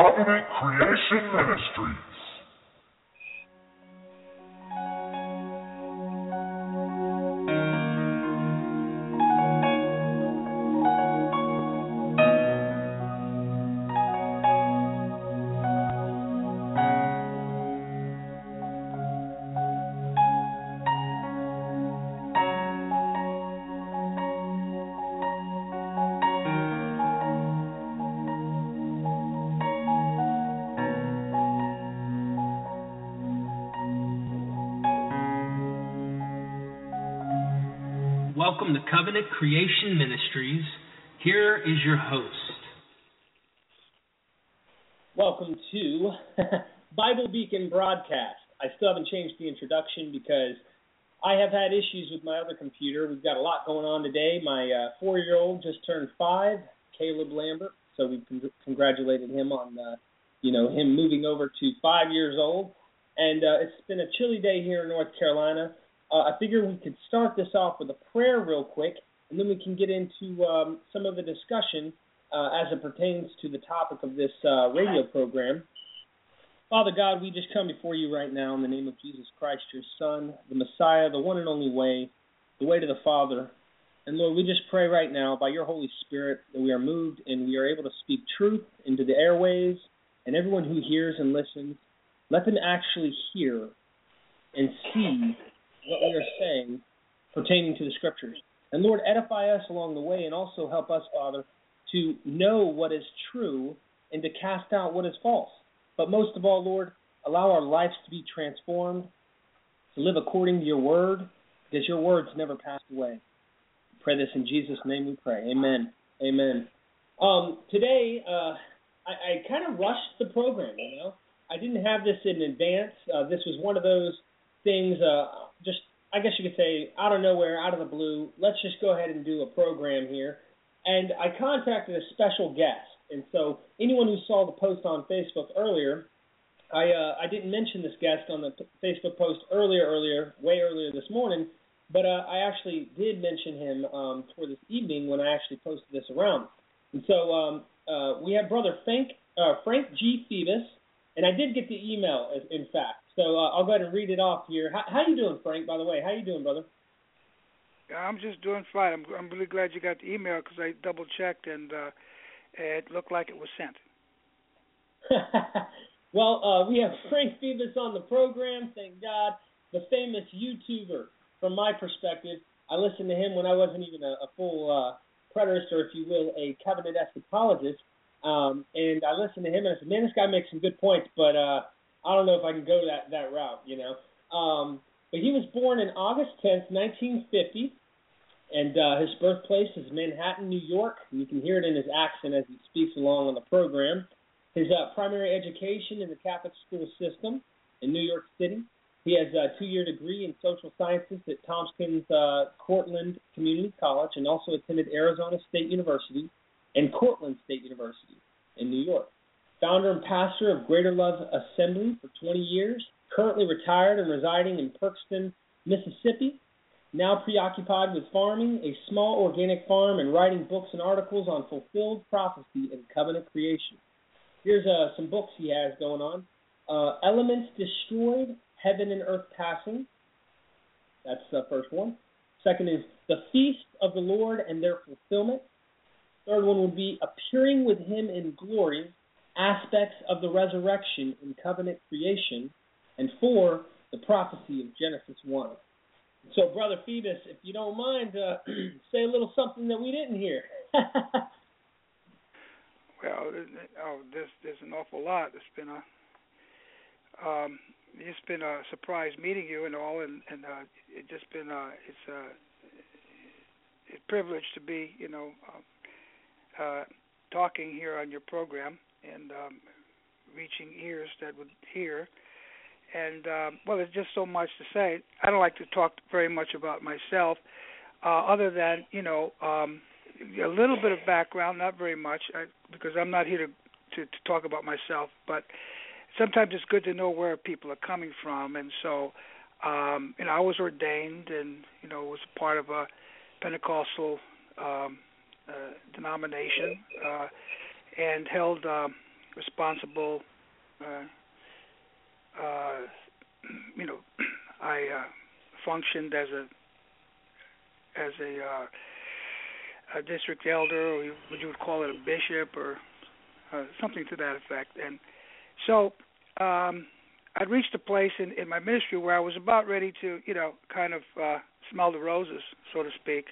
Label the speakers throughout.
Speaker 1: Covenant Creation Ministries.
Speaker 2: Covenant Creation Ministries. Here is your host.
Speaker 3: Welcome to Bible Beacon Broadcast. I still haven't changed the introduction because I have had issues with my other computer. We've got a lot going on today. My uh, four year old just turned five, Caleb Lambert. So we con- congratulated him on, uh, you know, him moving over to five years old. And uh, it's been a chilly day here in North Carolina. Uh, I figure we could start this off with a prayer real quick, and then we can get into um, some of the discussion uh, as it pertains to the topic of this uh, radio program. Father God, we just come before you right now in the name of Jesus Christ, your Son, the Messiah, the one and only way, the way to the Father. And Lord, we just pray right now by your Holy Spirit that we are moved and we are able to speak truth into the airways, and everyone who hears and listens, let them actually hear and see what we are saying pertaining to the scriptures. And Lord, edify us along the way and also help us, Father, to know what is true and to cast out what is false. But most of all, Lord, allow our lives to be transformed, to live according to your word, because your words never pass away. We pray this in Jesus' name we pray. Amen. Amen. Um, today, uh, I, I kind of rushed the program, you know. I didn't have this in advance. Uh, this was one of those things, uh, just I guess you could say out of nowhere, out of the blue. Let's just go ahead and do a program here. And I contacted a special guest, and so anyone who saw the post on Facebook earlier, I uh, I didn't mention this guest on the Facebook post earlier, earlier, way earlier this morning, but uh, I actually did mention him um, for this evening when I actually posted this around. And so um, uh, we have brother Frank uh, Frank G. Febus, and I did get the email, in fact. So uh, I'll go ahead and read it off here. How, how you doing, Frank? By the way, how you doing, brother?
Speaker 4: I'm just doing fine. I'm I'm really glad you got the email because I double checked and uh, it looked like it was sent.
Speaker 3: well, uh, we have Frank Febus on the program. Thank God, the famous YouTuber. From my perspective, I listened to him when I wasn't even a, a full uh, preterist, or if you will, a covenant eschatologist. Um, and I listened to him and I said, "Man, this guy makes some good points, but uh, I don't know if I can go that that route, you know. Um, but he was born in August 10th, 1950, and uh, his birthplace is Manhattan, New York. You can hear it in his accent as he speaks along on the program. His uh, primary education in the Catholic school system in New York City. He has a two-year degree in social sciences at Tompkins uh, Cortland Community College, and also attended Arizona State University and Cortland State University in New York founder and pastor of Greater Love Assembly for 20 years, currently retired and residing in Perkinston, Mississippi, now preoccupied with farming, a small organic farm, and writing books and articles on fulfilled prophecy and covenant creation. Here's uh, some books he has going on uh, Elements Destroyed, Heaven and Earth Passing. That's the first one. Second is The Feast of the Lord and Their Fulfillment. Third one would be Appearing with Him in Glory, aspects of the resurrection in covenant creation, and four, the prophecy of Genesis 1. So, Brother Febus, if you don't mind, uh, say a little something that we didn't hear.
Speaker 4: well, oh, there's there's an awful lot. It's been a um, it's been a surprise meeting you and all, and and uh, it's just been uh, it's a it's a privilege to be you know uh, uh, talking here on your program and um, reaching ears that would hear. And um, well, there's just so much to say. I don't like to talk very much about myself, uh, other than you know um, a little bit of background, not very much, I, because I'm not here to, to to talk about myself. But sometimes it's good to know where people are coming from, and so um, know I was ordained, and you know was part of a Pentecostal um, uh, denomination. Uh, and held uh, responsible. Uh, uh, you know, I uh, functioned as a as a, uh, a district elder, or what you would call it a bishop, or uh, something to that effect. And so um, I'd reached a place in, in my ministry where I was about ready to, you know, kind of uh, smell the roses, so to speak.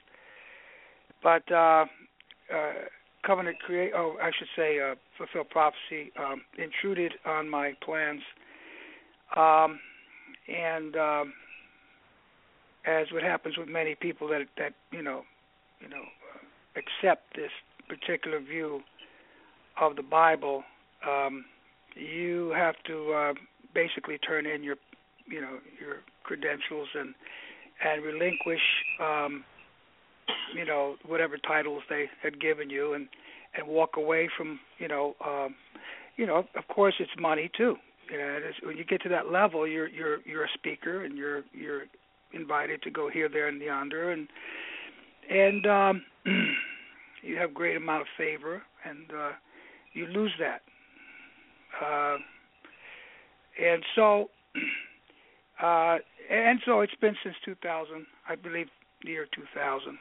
Speaker 4: But uh, uh, covenant create, oh, I should say, uh, fulfill prophecy um, intruded on my plans, um, and um, as what happens with many people that that you know, you know, accept this particular view of the Bible, um, you have to uh, basically turn in your, you know, your credentials and and relinquish, um, you know, whatever titles they had given you, and and walk away from, you know, um, you know, of course it's money too. You know, it's, when you get to that level, you're you're you're a speaker and you're you're invited to go here, there, and yonder, and and um, you have great amount of favor, and uh, you lose that. Uh, and so, uh, and so it's been since 2000, I believe, the year 2000.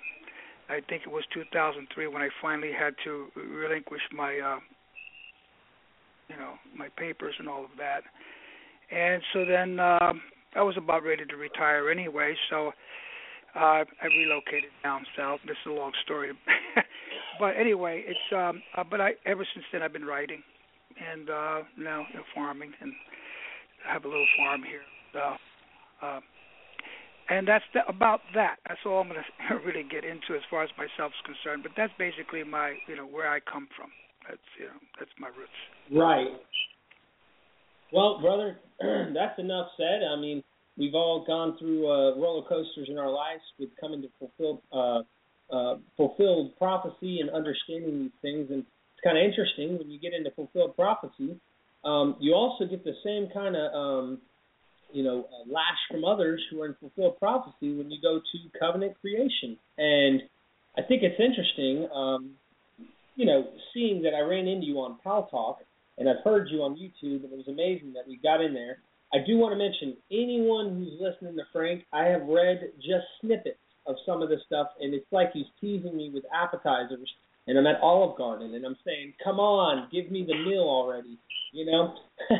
Speaker 4: I think it was 2003 when I finally had to relinquish my, uh, you know, my papers and all of that. And so then um, I was about ready to retire anyway, so uh, I relocated down south. This is a long story, but anyway, it's um. Uh, but I ever since then I've been writing, and uh, now you know, farming, and I have a little farm here. So, uh, and that's the, about that. That's all I'm going to really get into as far as myself is concerned. But that's basically my, you know, where I come from. That's you know, that's my roots.
Speaker 3: Right. Well, brother, that's enough said. I mean, we've all gone through uh, roller coasters in our lives with coming to fulfill uh, uh, fulfilled prophecy and understanding these things. And it's kind of interesting when you get into fulfilled prophecy. Um, you also get the same kind of um, you know uh, lash from others who are in fulfilled prophecy when you go to covenant creation. And I think it's interesting, um, you know, seeing that I ran into you on Paltalk and I've heard you on YouTube, and it was amazing that we got in there. I do want to mention anyone who's listening to Frank, I have read just snippets of some of this stuff, and it's like he's teasing me with appetizers. And I'm at Olive Garden, and I'm saying, "Come on, give me the meal already," you know.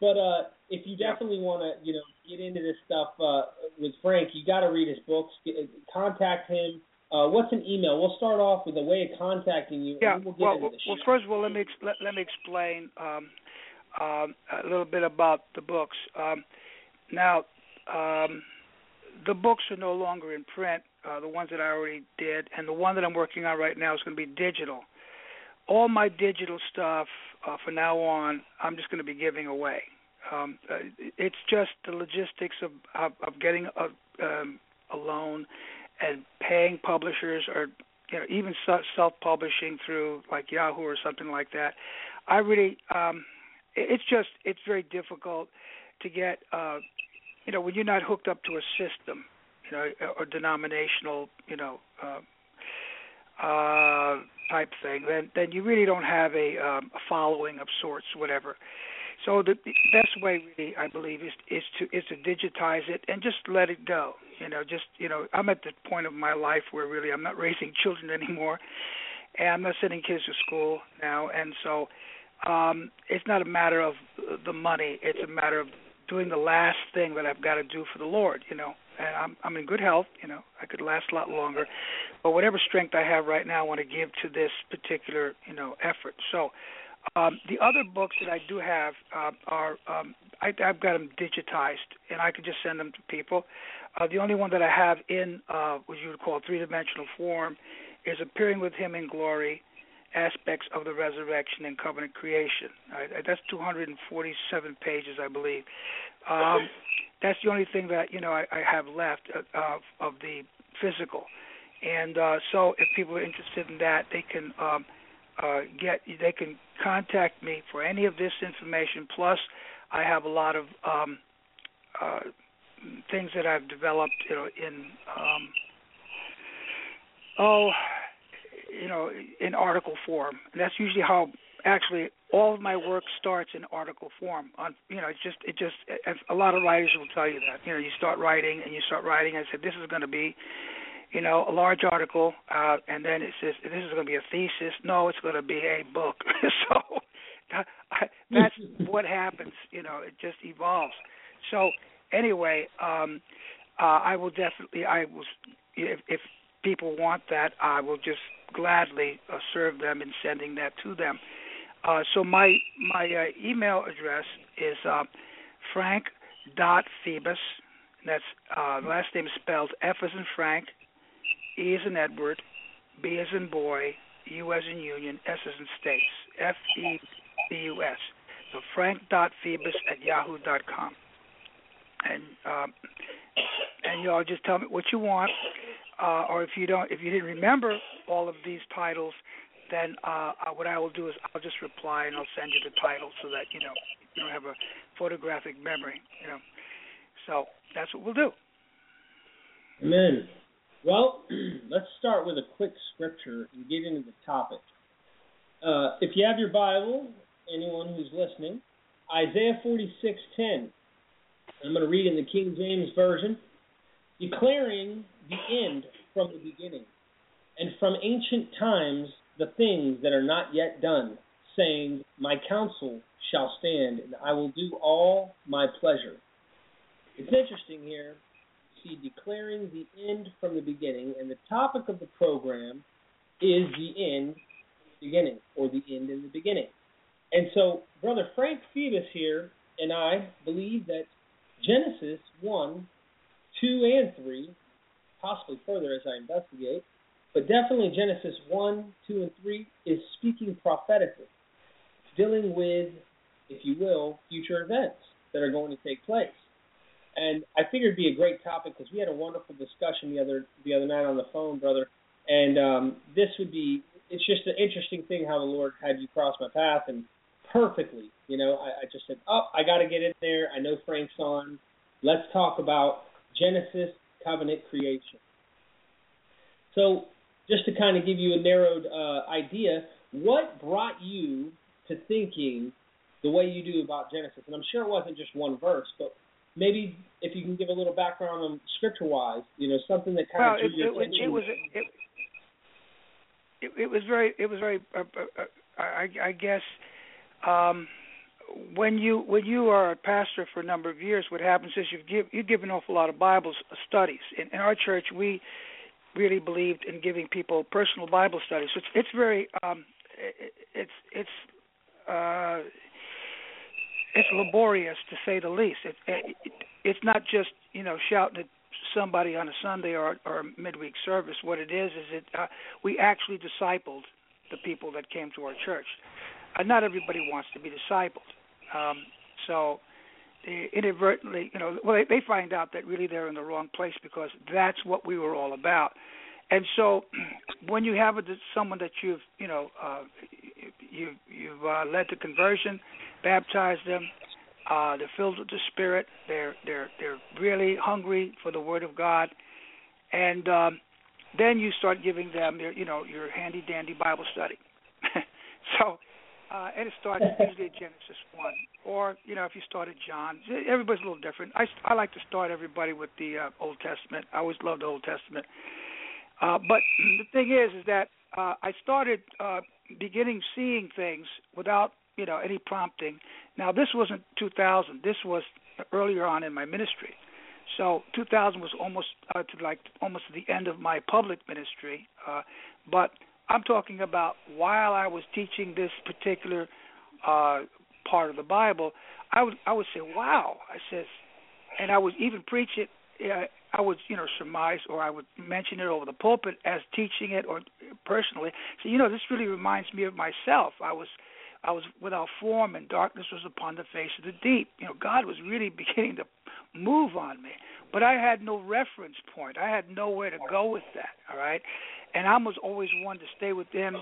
Speaker 3: but uh, if you definitely want to, you know, get into this stuff uh, with Frank, you got to read his books. Get, contact him. Uh, what's an email? We'll start off with a way of contacting you.
Speaker 4: Yeah.
Speaker 3: we'll,
Speaker 4: well, well, first of all, let me ex- let, let me explain um, um, a little bit about the books. Um, now, um, the books are no longer in print. Uh, the ones that I already did, and the one that I'm working on right now is going to be digital. All my digital stuff uh, from now on, I'm just going to be giving away. Um, uh, it's just the logistics of of, of getting a, um, a loan and paying publishers or you know even self-publishing through like Yahoo or something like that. I really um it's just it's very difficult to get uh you know when you're not hooked up to a system, you know, or denominational, you know, uh uh type thing, then then you really don't have a um a following of sorts whatever. So the, the best way, really, I believe, is is to is to digitize it and just let it go. You know, just you know, I'm at the point of my life where really I'm not raising children anymore, and I'm not sending kids to school now, and so um, it's not a matter of the money. It's a matter of doing the last thing that I've got to do for the Lord. You know, I'm I'm in good health. You know, I could last a lot longer, but whatever strength I have right now, I want to give to this particular you know effort. So um, the other books that I do have uh, are um, I, I've got them digitized, and I can just send them to people. Uh, the only one that I have in uh, what you would call three-dimensional form is appearing with Him in glory, aspects of the resurrection and covenant creation. Right? That's 247 pages, I believe. Um, that's the only thing that you know I, I have left uh, of the physical. And uh, so, if people are interested in that, they can um, uh, get they can contact me for any of this information. Plus, I have a lot of um, uh, things that I've developed, you know, in um, oh, you know, in article form. And that's usually how actually all of my work starts in article form. On you know, it's just it just a lot of writers will tell you that. You know, you start writing and you start writing. I said this is going to be, you know, a large article, uh, and then it says this is going to be a thesis. No, it's going to be a book. so that's what happens. You know, it just evolves. So anyway, um, uh, I will definitely. I will if, if people want that, I will just gladly uh, serve them in sending that to them. Uh, so my my uh, email address is uh, frank dot Febus. That's uh, last name spelled F as in Frank, E as in Edward, B as in boy, U as in Union, S as in States. F E B U S. So frank dot Febus at yahoo dot com. And um, and you all just tell me what you want, uh, or if you don't, if you didn't remember all of these titles, then uh, uh, what I will do is I'll just reply and I'll send you the title so that you know you don't have a photographic memory. You know, so that's what we'll do.
Speaker 3: Amen. Well, let's start with a quick scripture and get into the topic. Uh, if you have your Bible, anyone who's listening, Isaiah 46:10. I'm going to read in the King James version, declaring the end from the beginning, and from ancient times the things that are not yet done, saying, My counsel shall stand, and I will do all my pleasure. It's interesting here, see, declaring the end from the beginning, and the topic of the program is the end beginning, or the end in the beginning. And so, Brother Frank Febus here and I believe that Genesis 1, 2, and 3, possibly further as I investigate, but definitely Genesis 1, 2, and 3 is speaking prophetically, dealing with, if you will, future events that are going to take place. And I figured it'd be a great topic because we had a wonderful discussion the other the other night on the phone, brother. And um, this would be it's just an interesting thing how the Lord had you cross my path and perfectly. You know, I, I just said, oh, I got to get in there. I know Frank's on. Let's talk about Genesis covenant creation. So just to kind of give you a narrowed uh, idea, what brought you to thinking the way you do about Genesis? And I'm sure it wasn't just one verse, but maybe if you can give a little background on scripture-wise, you know, something that kind
Speaker 4: well,
Speaker 3: of drew
Speaker 4: it,
Speaker 3: your
Speaker 4: it,
Speaker 3: attention.
Speaker 4: It was it, it, it was very it was very uh, uh, uh, I, I guess um, when you when you are a pastor for a number of years, what happens is you give you give an awful lot of Bible studies. In, in our church, we really believed in giving people personal Bible studies. So it's it's very um, it, it's it's uh, it's laborious to say the least. It, it, it's not just you know shouting at somebody on a Sunday or or a midweek service. What it is is it uh, we actually discipled the people that came to our church. Uh, not everybody wants to be discipled, um, so inadvertently, you know, well, they, they find out that really they're in the wrong place because that's what we were all about. And so, when you have a, someone that you've, you know, uh, you you've uh, led to conversion, baptized them, uh, they're filled with the Spirit, they're they're they're really hungry for the Word of God, and um, then you start giving them your, you know, your handy dandy Bible study. so uh, and it starts usually at Genesis one, or you know if you start at John, everybody's a little different. I I like to start everybody with the uh, Old Testament. I always loved the Old Testament. Uh, but the thing is, is that uh, I started uh, beginning seeing things without you know any prompting. Now this wasn't 2000. This was earlier on in my ministry. So 2000 was almost uh, to like almost the end of my public ministry. Uh, but I'm talking about while I was teaching this particular uh, part of the Bible, I would I would say, "Wow!" I says, and I would even preach it. Uh, I would you know surmise or I would mention it over the pulpit as teaching it or personally. So you know this really reminds me of myself. I was I was without form and darkness was upon the face of the deep. You know God was really beginning to move on me, but I had no reference point. I had nowhere to go with that. All right, and I was always one to stay within,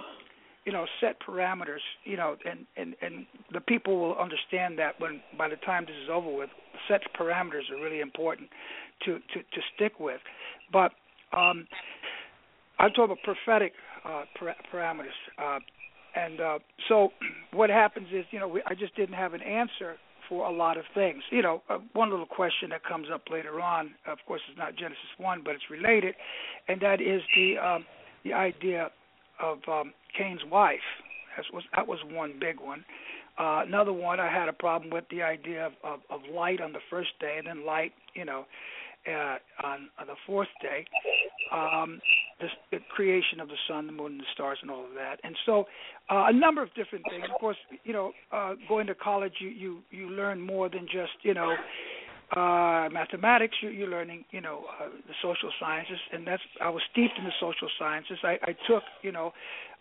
Speaker 4: you know, set parameters, you know, and and and the people will understand that when by the time this is over with, set parameters are really important to to to stick with. But um, I talk about prophetic uh, parameters. Uh, and uh, so what happens is, you know, we, I just didn't have an answer for a lot of things. You know, uh, one little question that comes up later on, of course, it's not Genesis one, but it's related, and that is the um, the idea of um, Cain's wife. That was that was one big one. Uh, another one, I had a problem with the idea of, of, of light on the first day, and then light, you know, uh, on, on the fourth day, um, the, the creation of the sun, the moon, and the stars, and all of that. And so, uh, a number of different things. Of course, you know, uh, going to college, you you you learn more than just you know uh, mathematics. You, you're learning, you know, uh, the social sciences, and that's I was steeped in the social sciences. I, I took, you know,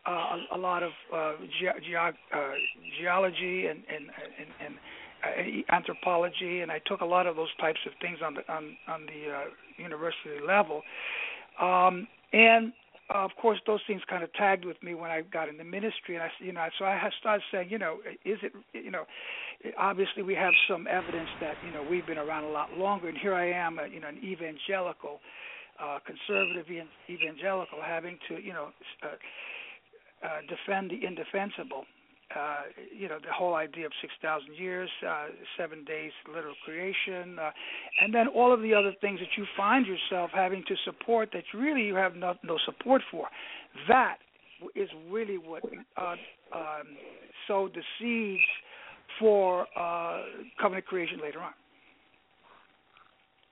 Speaker 4: uh, a, a lot of uh, ge- geog- uh, geology and and and, and uh, anthropology, and I took a lot of those types of things on the on on the uh, university level. Um, and uh, of course, those things kind of tagged with me when I got in the ministry, and I, you know, so I started saying, you know, is it, you know, obviously we have some evidence that you know we've been around a lot longer, and here I am, uh, you know, an evangelical, uh, conservative evangelical, having to, you know, uh, uh, defend the indefensible, uh, you know, the whole idea of 6,000 years, uh, seven days literal creation, uh, and then all of the other things that you find yourself having to support that really you have no, no support for. That is really what uh, um, sowed the seeds for uh, covenant creation later on.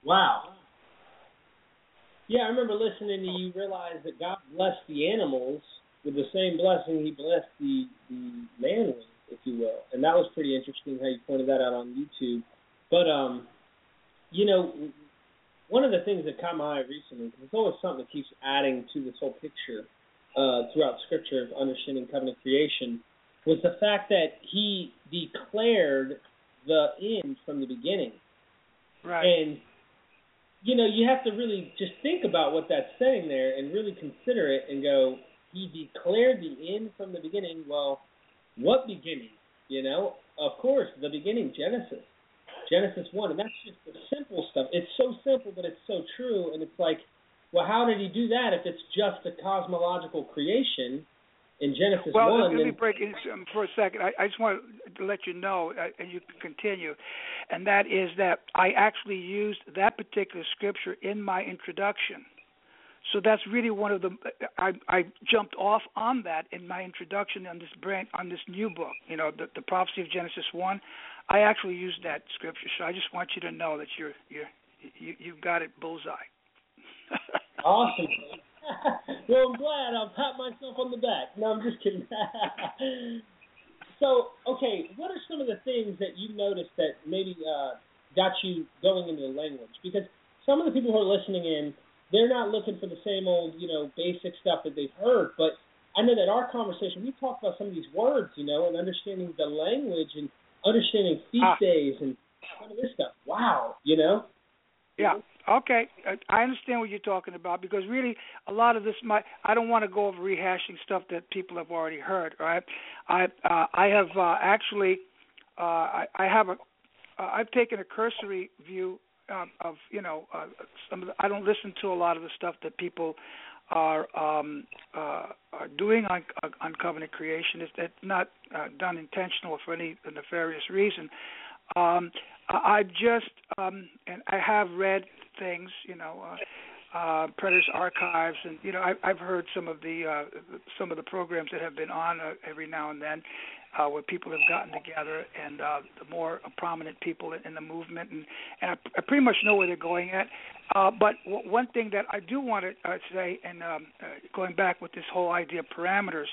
Speaker 3: Wow. Yeah, I remember listening to you realize that God blessed the animals with the same blessing he blessed the the man with, if you will. And that was pretty interesting how you pointed that out on YouTube. But um, you know, one of the things that caught my eye recently, because it's always something that keeps adding to this whole picture uh, throughout Scripture of understanding covenant creation, was the fact that he declared the end from the beginning.
Speaker 4: Right.
Speaker 3: And you know, you have to really just think about what that's saying there and really consider it and go, he declared the end from the beginning. Well, what beginning? You know, of course, the beginning, Genesis, Genesis one, and that's just the simple stuff. It's so simple, but it's so true. And it's like, well, how did he do that if it's just a cosmological creation? In Genesis
Speaker 4: well,
Speaker 3: 1.
Speaker 4: let
Speaker 3: then,
Speaker 4: me break in for a second. I, I just want to let you know, uh, and you can continue, and that is that I actually used that particular scripture in my introduction. So that's really one of the I, I jumped off on that in my introduction on this brand on this new book, you know, the, the prophecy of Genesis one. I actually used that scripture, so I just want you to know that you're you're you you've got it bullseye.
Speaker 3: awesome. well, I'm glad. I'll pat myself on the back. No, I'm just kidding. so, okay, what are some of the things that you noticed that maybe uh, got you going into the language? Because some of the people who are listening in they're not looking for the same old, you know, basic stuff that they've heard. But I know that our conversation, we talked about some of these words, you know, and understanding the language and understanding feast ah. days and some of this stuff. Wow, you know.
Speaker 4: Yeah. Okay, I understand what you're talking about because really a lot of this might I don't want to go over rehashing stuff that people have already heard. Right? I uh, I have uh, actually uh, I, I have a uh, I've taken a cursory view uh, of you know uh, some of the, I don't listen to a lot of the stuff that people are um, uh, are doing on on covenant creation. It's, it's not uh, done intentional for any nefarious reason. Um, I just um, and I have read things, you know, uh, uh, Preterist Archives, and you know, I, I've heard some of the uh, some of the programs that have been on uh, every now and then, uh, where people have gotten together and uh, the more prominent people in the movement, and, and I, I pretty much know where they're going at. Uh, but w- one thing that I do want to uh, say, and um, uh, going back with this whole idea of parameters,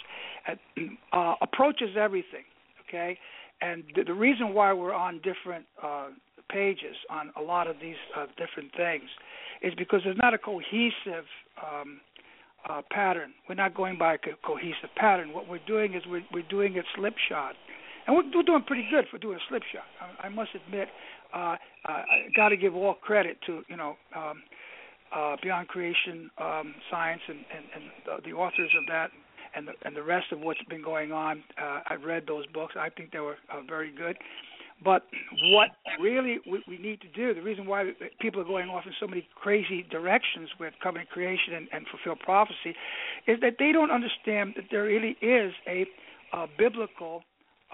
Speaker 4: uh, uh, approaches everything, okay? And the, the reason why we're on different uh, pages on a lot of these uh, different things is because there's not a cohesive um, uh, pattern. We're not going by a co- cohesive pattern. What we're doing is we're, we're doing it slipshod, and we're, we're doing pretty good for doing a slipshod. I, I must admit, uh, I got to give all credit to you know um, uh, Beyond Creation um, Science and, and, and the, the authors of that. And the, and the rest of what's been going on, uh, I've read those books. I think they were uh, very good. But what really we, we need to do, the reason why people are going off in so many crazy directions with covenant creation and, and fulfilled prophecy, is that they don't understand that there really is a uh, biblical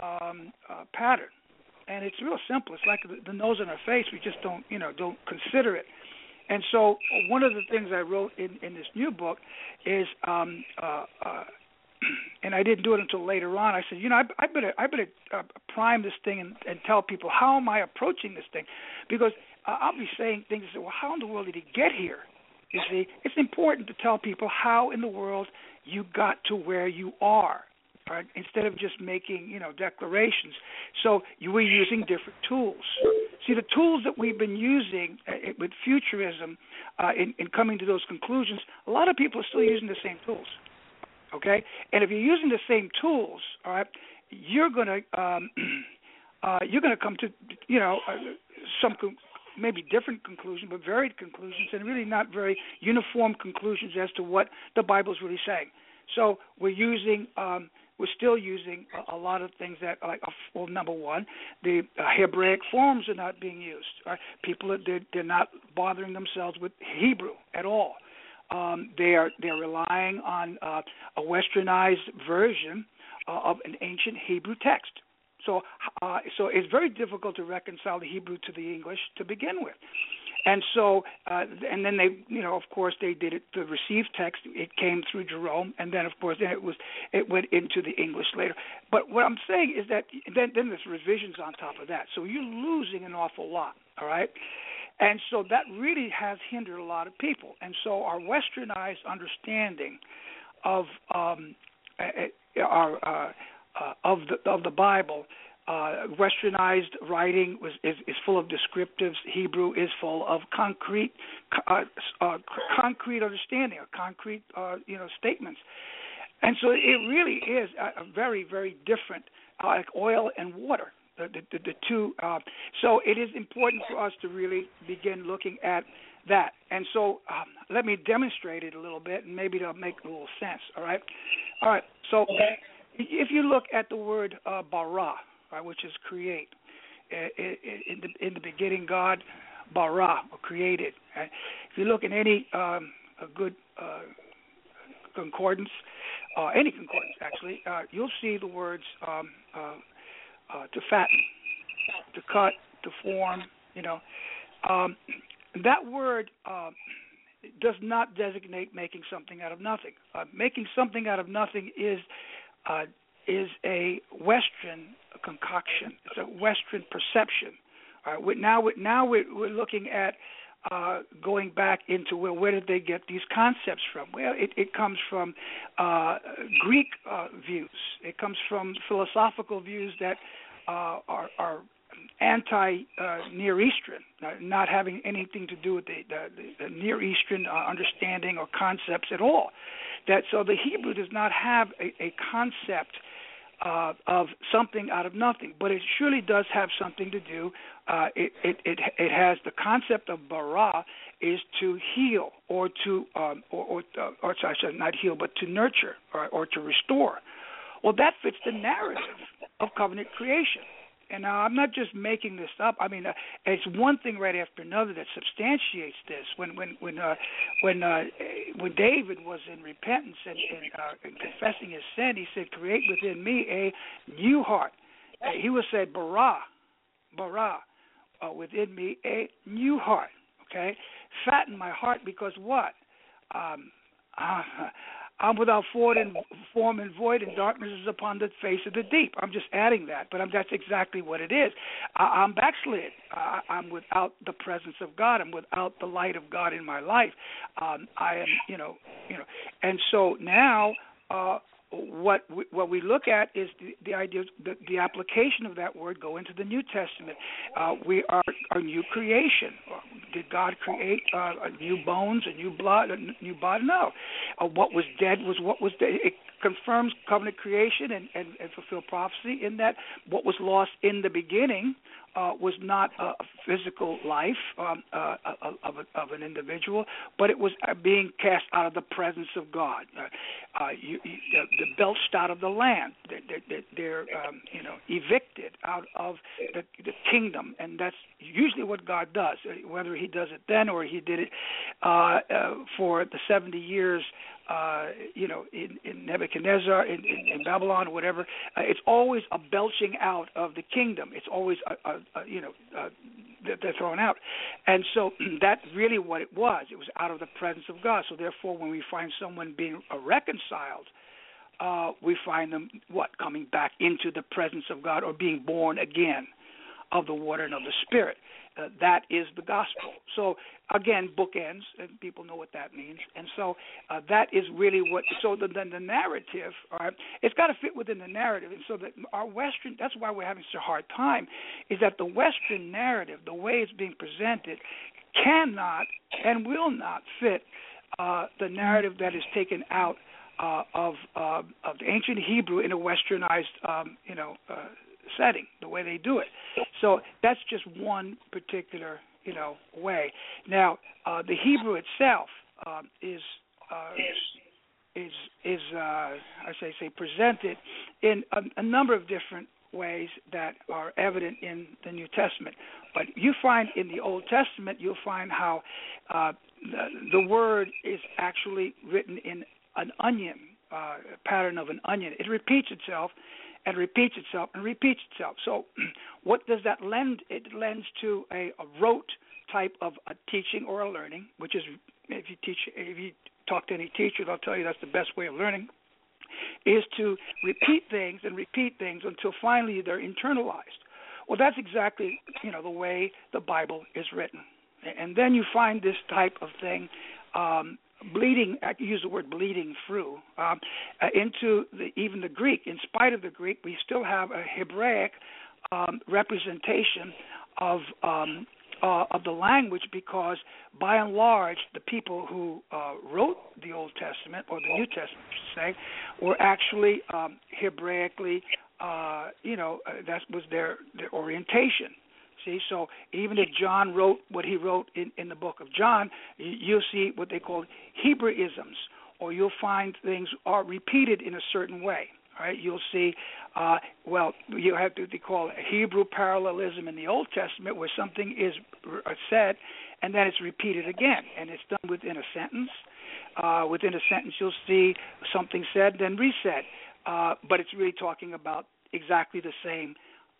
Speaker 4: um, uh, pattern, and it's real simple. It's like the, the nose on our face. We just don't, you know, don't consider it. And so, one of the things I wrote in in this new book is, um, uh, uh, and I didn't do it until later on. I said, you know, I, I better I better uh, prime this thing and, and tell people how am I approaching this thing, because uh, I'll be saying things. Well, how in the world did he get here? You see, it's important to tell people how in the world you got to where you are right? Instead of just making, you know, declarations. So you were using different tools. See, the tools that we've been using uh, with futurism uh, in, in coming to those conclusions, a lot of people are still using the same tools. Okay, and if you're using the same tools, all right, you're gonna um, uh, you're gonna come to, you know, uh, some con- maybe different conclusions, but varied conclusions, and really not very uniform conclusions as to what the Bible's really saying. So we're using um, we're still using a, a lot of things that like well number one the uh, hebraic forms are not being used right? People are they're, they're not bothering themselves with hebrew at all um, they are they're relying on uh, a westernized version uh, of an ancient hebrew text. So uh, so it's very difficult to reconcile the hebrew to the english to begin with. And so uh, and then they you know of course they did it the received text it came through Jerome and then of course then it was it went into the English later. But what I'm saying is that then then there's revisions on top of that. So you're losing an awful lot all right and so that really has hindered a lot of people and so our westernized understanding of um our uh, uh, of the of the Bible uh, westernized writing was is, is full of descriptives. Hebrew is full of concrete, uh, uh, concrete understanding, or concrete, uh, you know, statements. And so it really is a, a very, very different, like oil and water. The, the, the two. Uh, so it is important for us to really begin looking at that. And so um, let me demonstrate it a little bit, and maybe it'll make a little sense. All right. All right. So okay. if you look at the word uh, bara, right, which is create. In the in the beginning, God bara or created. Right? If you look in any um, a good uh, concordance, uh, any concordance actually, uh, you'll see the words um, uh, to fatten, to cut, to form. You know, um, that word uh, does not designate making something out of nothing. Uh, making something out of nothing is uh, is a Western concoction. It's a Western perception. All right, now, now we're, we're looking at uh, going back into where did they get these concepts from? Well, it, it comes from uh, Greek uh, views. It comes from philosophical views that uh, are, are anti uh, Near Eastern, uh, not having anything to do with the, the, the Near Eastern uh, understanding or concepts at all. That so the Hebrew does not have a, a concept uh, of something out of nothing, but it surely does have something to do. Uh, it, it it it has the concept of bara is to heal or to um, or or, uh, or sorry, not heal, but to nurture or, or to restore. Well, that fits the narrative of covenant creation. And now I'm not just making this up. I mean, uh, it's one thing right after another that substantiates this. When when when uh, when uh, when David was in repentance and, and, uh, and confessing his sin, he said, "Create within me a new heart." Uh, he was said, "Bara, bara, uh, within me a new heart." Okay, fatten my heart because what? Um, uh, I'm without form and, form and void, and darkness is upon the face of the deep. I'm just adding that, but I'm, that's exactly what it is. I, I'm backslid. I, I'm without the presence of God. I'm without the light of God in my life. Um, I am, you know, you know, and so now uh, what we, what we look at is the, the idea the, the application of that word go into the New Testament. Uh, we are a new creation. Did God create uh, new bones, a new blood, a new body? No. Uh, what was dead was what was dead. It confirms covenant creation and, and, and fulfill prophecy in that what was lost in the beginning uh, was not a physical life um, uh, of, a, of an individual, but it was uh, being cast out of the presence of God. Uh, uh, you, you, they're belched out of the land. They're, they're, um, you know evicted out of the, the kingdom, and that's usually what God does. Uh, whether He does it then or He did it uh, uh, for the 70 years, uh, you know, in, in Nebuchadnezzar, in, in, in Babylon, whatever, uh, it's always a belching out of the kingdom. It's always, a, a, a, you know, uh, they're thrown out, and so that's really what it was. It was out of the presence of God. So therefore, when we find someone being reconciled uh, we find them what coming back into the presence of God or being born again of the water and of the Spirit. Uh, that is the gospel. So again, bookends, and people know what that means. And so uh, that is really what. So then the, the narrative, all right, it's got to fit within the narrative. And so that our Western, that's why we're having such a hard time, is that the Western narrative, the way it's being presented, cannot and will not fit uh, the narrative that is taken out uh, of uh, of the ancient Hebrew in a westernized um, you know uh, setting, the way they do it. So that's just one particular you know way. Now uh, the Hebrew itself um, is. Uh, is is uh, I say say presented in a, a number of different ways that are evident in the New Testament. But you find in the Old Testament, you'll find how uh, the, the word is actually written in an onion uh, pattern of an onion. It repeats itself and repeats itself and repeats itself. So, what does that lend? It lends to a, a rote type of a teaching or a learning, which is if you teach, if you talk to any teacher, they'll tell you that's the best way of learning. Is to repeat things and repeat things until finally they're internalized. Well, that's exactly you know the way the Bible is written, and then you find this type of thing um, bleeding I use the word bleeding through um, uh, into the, even the Greek. In spite of the Greek, we still have a Hebraic um, representation of um, uh, of the language because, by and large, the people who uh, wrote the Old Testament or the New Testament, say, were actually um, Hebraically, uh, you know, uh, that was their their orientation. See, so even if John wrote what he wrote in, in the book of John, you'll see what they call Hebraisms, or you'll find things are repeated in a certain way. Right? You'll see, uh, well, you have to call it Hebrew parallelism in the Old Testament, where something is uh, said and then it's repeated again, and it's done within a sentence. Uh, within a sentence, you'll see something said, then resaid, uh, but it's really talking about exactly the same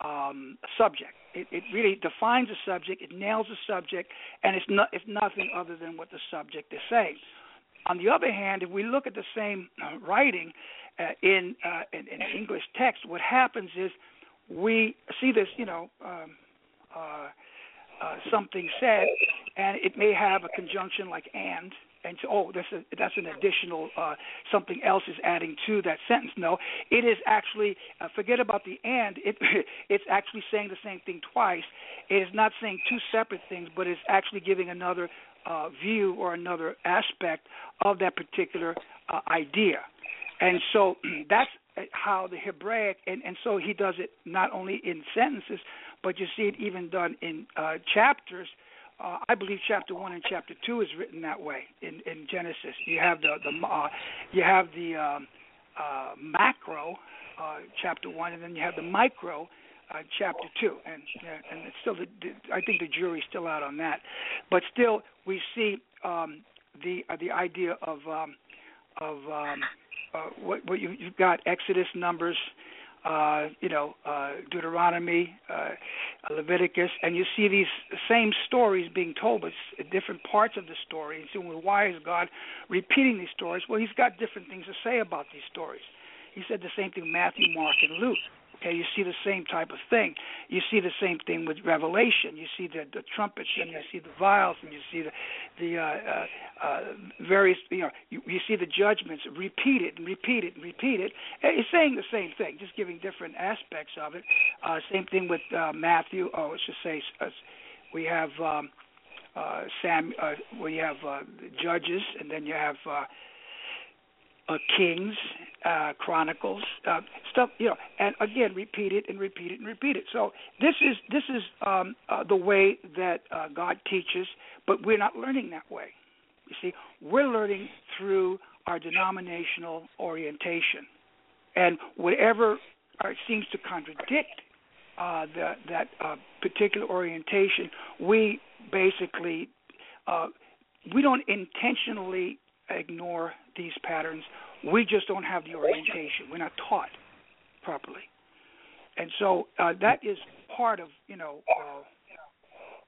Speaker 4: um, subject. It, it really defines a subject, it nails a subject, and it's not it's nothing other than what the subject is saying. On the other hand, if we look at the same uh, writing uh, in, uh, in in English text, what happens is we see this, you know, um, uh, uh, something said, and it may have a conjunction like and, and so, oh, that's an additional uh, something else is adding to that sentence. No, it is actually uh, forget about the and. It it's actually saying the same thing twice. It is not saying two separate things, but it's actually giving another uh, view or another aspect of that particular uh, idea. And so that's how the Hebraic, and, and so he does it not only in sentences, but you see it even done in uh, chapters uh, I believe chapter one and chapter two is written that way in, in Genesis. You have the the uh, you have the um, uh, macro uh, chapter one, and then you have the micro uh, chapter two, and uh, and it's still the, the, I think the jury's still out on that, but still we see um, the uh, the idea of um, of um, uh, what what you, you've got Exodus, Numbers, uh, you know, uh, Deuteronomy, uh, Leviticus, and you see these same stories being told, but different parts of the story. And so, well, why is God repeating these stories? Well, He's got different things to say about these stories. He said the same thing Matthew, Mark, and Luke. Okay, you see the same type of thing. You see the same thing with Revelation. You see the the trumpets, and you see the vials, and you see the the uh, uh, uh, various. You know, you, you see the judgments repeated and repeated and repeated. It's saying the same thing, just giving different aspects of it. Uh, same thing with uh, Matthew. Oh, let's just say uh, we have. Um, uh, Sam, uh, we have uh, Judges, and then you have uh, uh, Kings, uh, Chronicles, uh, stuff, you know, and again, repeat it and repeat it and repeat it. So this is this is um, uh, the way that uh, God teaches, but we're not learning that way. You see, we're learning through our denominational orientation, and whatever uh, seems to contradict uh, that that uh, particular orientation, we basically uh, we don't intentionally ignore these patterns. We just don't have the orientation. We're not taught properly, and so uh, that is part of you know. Uh,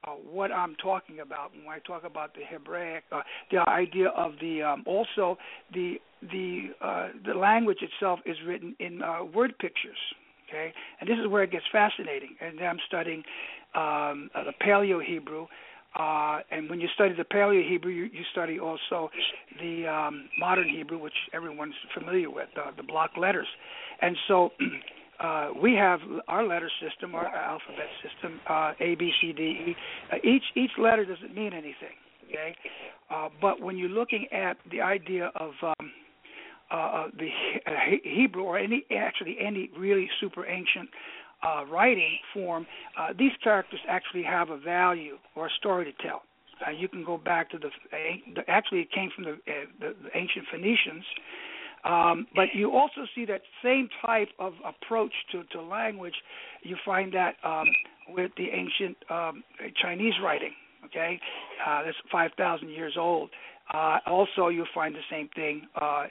Speaker 4: uh, what I'm talking about when I talk about the Hebraic, uh, the idea of the um, also the the uh, the language itself is written in uh, word pictures. Okay, and this is where it gets fascinating. And I'm studying um, uh, the Paleo Hebrew, uh, and when you study the Paleo Hebrew, you, you study also the um, modern Hebrew, which everyone's familiar with, uh, the block letters. And so uh, we have our letter system, our alphabet system, uh, A, B, C, D, E. Uh, each each letter doesn't mean anything, okay? Uh, but when you're looking at the idea of um, uh, the uh, Hebrew or any actually any really super ancient uh, writing form, uh, these characters actually have a value or a story to tell. Uh, you can go back to the, actually it came from the, uh, the, the ancient Phoenicians, um, but you also see that same type of approach to, to language. You find that um, with the ancient um, Chinese writing. Okay, uh, that's 5,000 years old. Uh, also, you'll find the same thing, uh,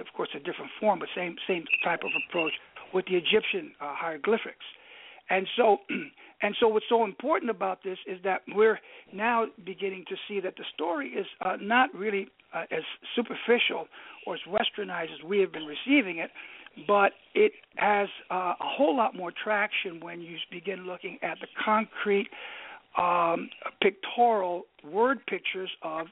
Speaker 4: of course, a different form, but same same type of approach with the Egyptian uh, hieroglyphics. And so, and so, what's so important about this is that we're now beginning to see that the story is uh, not really uh, as superficial or as westernized as we have been receiving it, but it has uh, a whole lot more traction when you begin looking at the concrete um, pictorial word pictures of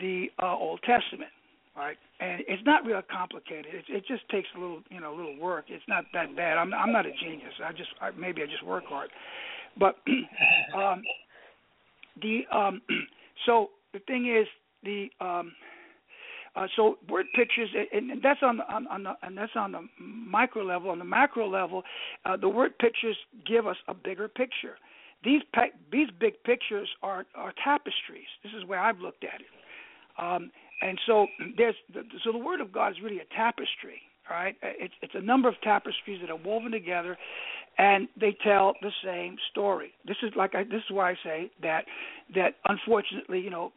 Speaker 4: the uh, Old Testament. Right, and it's not real complicated. It, it just takes a little, you know, a little work. It's not that bad. I'm, I'm not a genius. I just, I, maybe I just work hard. But um, the, um, so the thing is, the um, uh, so word pictures, and that's on the, on, on the and that's on the micro level. On the macro level, uh, the word pictures give us a bigger picture. These pe- these big pictures are are tapestries. This is where I've looked at it. Um, and so there's so the word of God is really a tapestry. Right, it's it's a number of tapestries that are woven together, and they tell the same story. This is like I, this is why I say that that unfortunately, you know,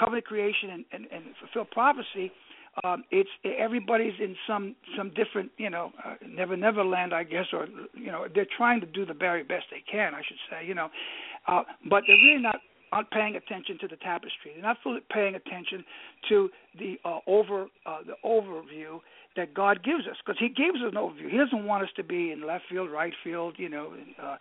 Speaker 4: covenant creation and, and, and fulfill prophecy, um, it's everybody's in some some different you know uh, never never land I guess or you know they're trying to do the very best they can I should say you know, uh, but they're really not aren't paying attention to the tapestry. They're not fully paying attention to the uh, over uh, the overview that God gives us because He gives us an overview. He doesn't want us to be in left field, right field, you know, uh,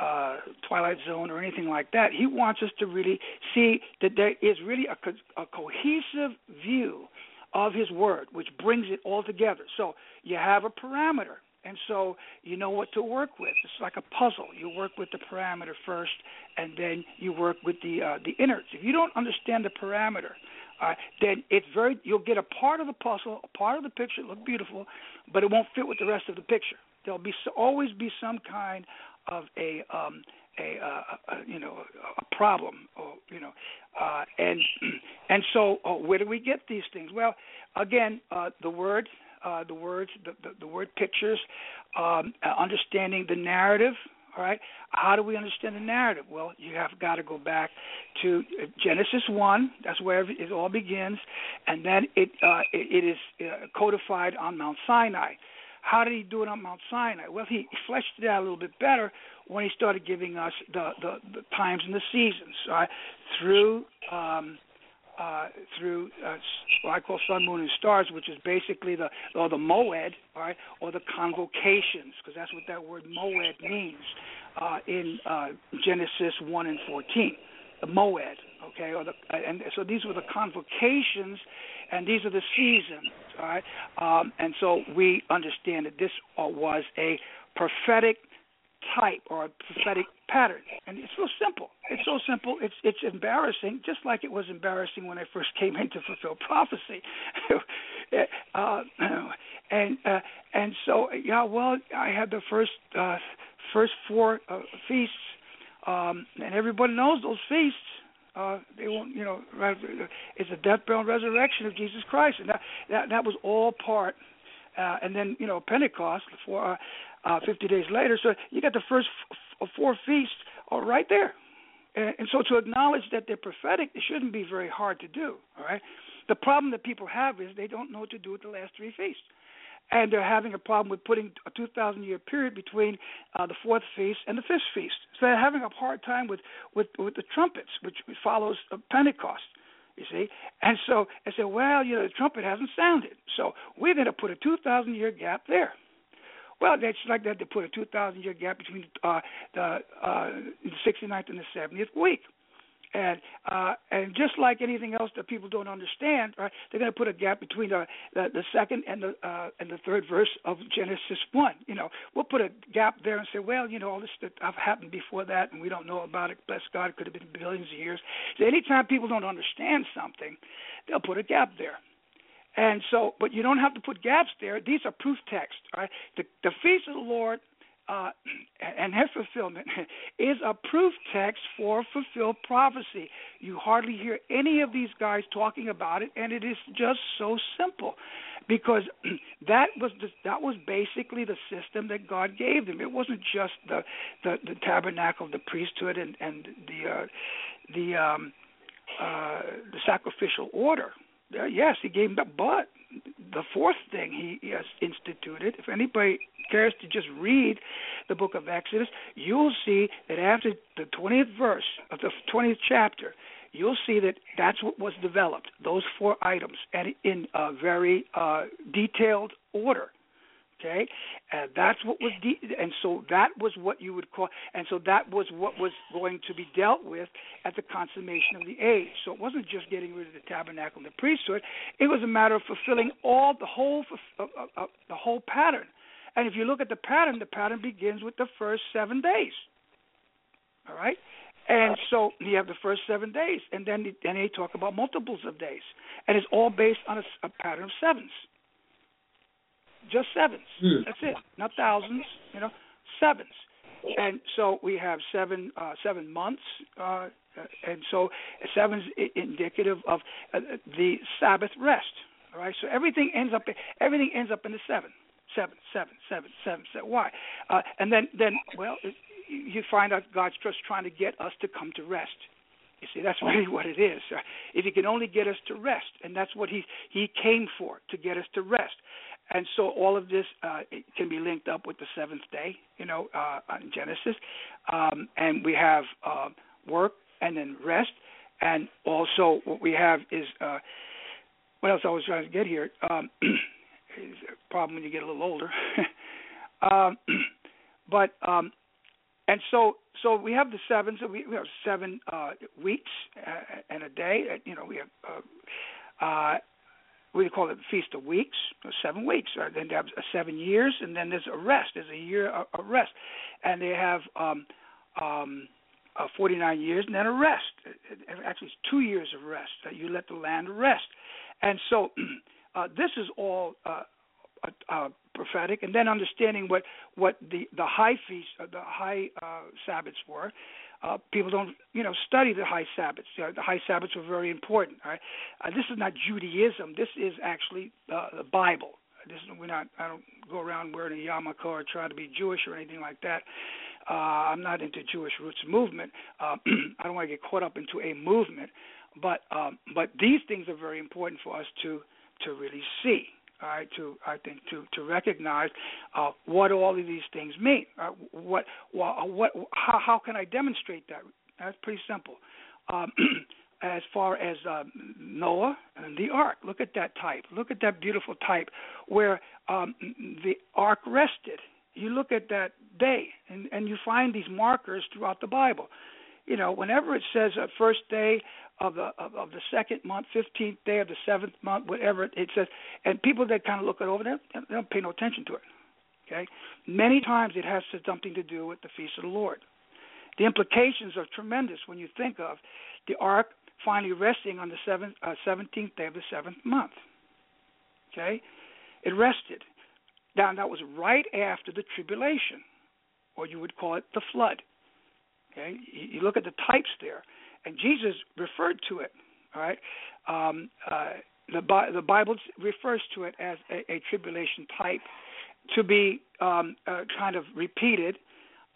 Speaker 4: uh, Twilight Zone or anything like that. He wants us to really see that there is really a, co- a cohesive view of His Word, which brings it all together. So you have a parameter, and so you know what to work with. It's like a puzzle. You work with the parameter first, and then you work with the uh, the innards. If you don't understand the parameter, uh, then it's very you'll get a part of the puzzle, a part of the picture, look beautiful, but it won't fit with the rest of the picture. There'll be always be some kind of a um, a, uh, a you know a problem or you know uh, and and so uh, where do we get these things well again uh, the word uh, the words the, the, the word pictures um, uh, understanding the narrative all right how do we understand the narrative well you have got to go back to genesis 1 that's where it all begins and then it uh, it, it is uh, codified on mount sinai how did he do it on Mount Sinai? Well, he fleshed it out a little bit better when he started giving us the the, the times and the seasons right? through um, uh, through uh, what I call sun, moon, and stars, which is basically the or the moed, all right, or the convocations, because that's what that word moed means uh, in uh, Genesis one and fourteen, the moed, okay, or the and so these were the convocations, and these are the seasons, all right, um, and so we understand that this uh, was a prophetic type or a prophetic pattern. And it's so simple. It's so simple. It's it's embarrassing, just like it was embarrassing when I first came in to fulfill prophecy. uh, and uh, and so yeah, well, I had the first uh, first four uh, feasts, um, and everybody knows those feasts. Uh, they won't, you know, it's a death, burial, and resurrection of Jesus Christ, and that that that was all part uh, and then you know Pentecost for uh, uh, 50 days later. So you got the first f- four feasts all right there. And, and so to acknowledge that they're prophetic, it shouldn't be very hard to do. All right. The problem that people have is they don't know what to do with the last three feasts and they're having a problem with putting a 2,000 year period between uh, the fourth feast and the fifth feast. So they're having a hard time with with, with the trumpets, which follows uh, Pentecost. You see, and so I said, well, you know, the trumpet hasn't sounded, so we're going to put a 2,000 year gap there. Well, that's like that. They put a 2,000 year gap between uh, the uh, 69th and the 70th week. And uh, and just like anything else that people don't understand, right? They're going to put a gap between the the, the second and the uh, and the third verse of Genesis one. You know, we'll put a gap there and say, well, you know, all this stuff happened before that, and we don't know about it. Bless God, it could have been billions of years. So anytime people don't understand something, they'll put a gap there. And so, but you don't have to put gaps there. These are proof texts, right? The, the feast of the Lord uh, and their fulfillment is a proof text for fulfilled prophecy. You hardly hear any of these guys talking about it, and it is just so simple, because that was the, that was basically the system that God gave them. It wasn't just the the, the tabernacle, the priesthood, and and the uh, the um, uh, the sacrificial order. Uh, yes, He gave that, but the fourth thing he has instituted, if anybody cares to just read the book of Exodus, you'll see that after the 20th verse of the 20th chapter, you'll see that that's what was developed, those four items, and in a very uh, detailed order. Okay, and that's what was, de- and so that was what you would call, and so that was what was going to be dealt with at the consummation of the age. So it wasn't just getting rid of the tabernacle and the priesthood; it was a matter of fulfilling all the whole uh, uh, uh, the whole pattern. And if you look at the pattern, the pattern begins with the first seven days. All right, and so you have the first seven days, and then then they talk about multiples of days, and it's all based on a, a pattern of sevens just sevens. Hmm. That's it, not thousands. You know, sevens. And so we have seven uh, seven months, uh, and so seven's indicative of uh, the Sabbath rest. All right, so everything ends up everything ends up in the seven, seven, seven, seven, seven. seven. Why? Uh, and then then well, you find out God's just trying to get us to come to rest. You see, that's really what it is. If He can only get us to rest, and that's what He He came for to get us to rest. And so all of this uh, can be linked up with the seventh day, you know, uh, on Genesis. Um, and we have uh, work and then rest. And also what we have is uh, what else I was trying to get here. Um, is a problem when you get a little older. um, but um, and so so we have the seven. So we, we have seven uh, weeks uh, and a day. You know, we have. Uh, uh, we call it Feast of Weeks, seven weeks. Right? Then they have seven years, and then there's a rest. There's a year of rest, and they have um, um, uh, 49 years, and then a rest. Actually, it's two years of rest. That you let the land rest, and so uh, this is all uh, uh, prophetic, and then understanding what what the the high feast, uh, the high uh, Sabbaths were, uh, people don't, you know, study the high Sabbaths. Uh, the high Sabbaths are very important. Right? Uh, this is not Judaism. This is actually uh, the Bible. This is, we're not. I don't go around wearing a yarmulke or try to be Jewish or anything like that. Uh, I'm not into Jewish roots movement. Uh, I don't want to get caught up into a movement. But um, but these things are very important for us to to really see all right, to I think to to recognize uh, what all of these things mean. Uh, what what what how how can I demonstrate that? That's pretty simple. Um, as far as uh, Noah and the ark, look at that type. Look at that beautiful type where um, the ark rested. You look at that day, and, and you find these markers throughout the Bible. You know, whenever it says a first day of the of, of the second month, fifteenth day of the seventh month, whatever it, says, and people that kind of look it over there, they don't pay no attention to it. Okay, many times it has something to do with the feast of the Lord. The implications are tremendous when you think of the ark finally resting on the seventh, uh, 17th day of the seventh month. Okay, it rested. Now that was right after the tribulation, or you would call it the flood. Okay, you, you look at the types there and Jesus referred to it. All right, um, uh, the the Bible refers to it as a, a tribulation type to be um, uh, kind of repeated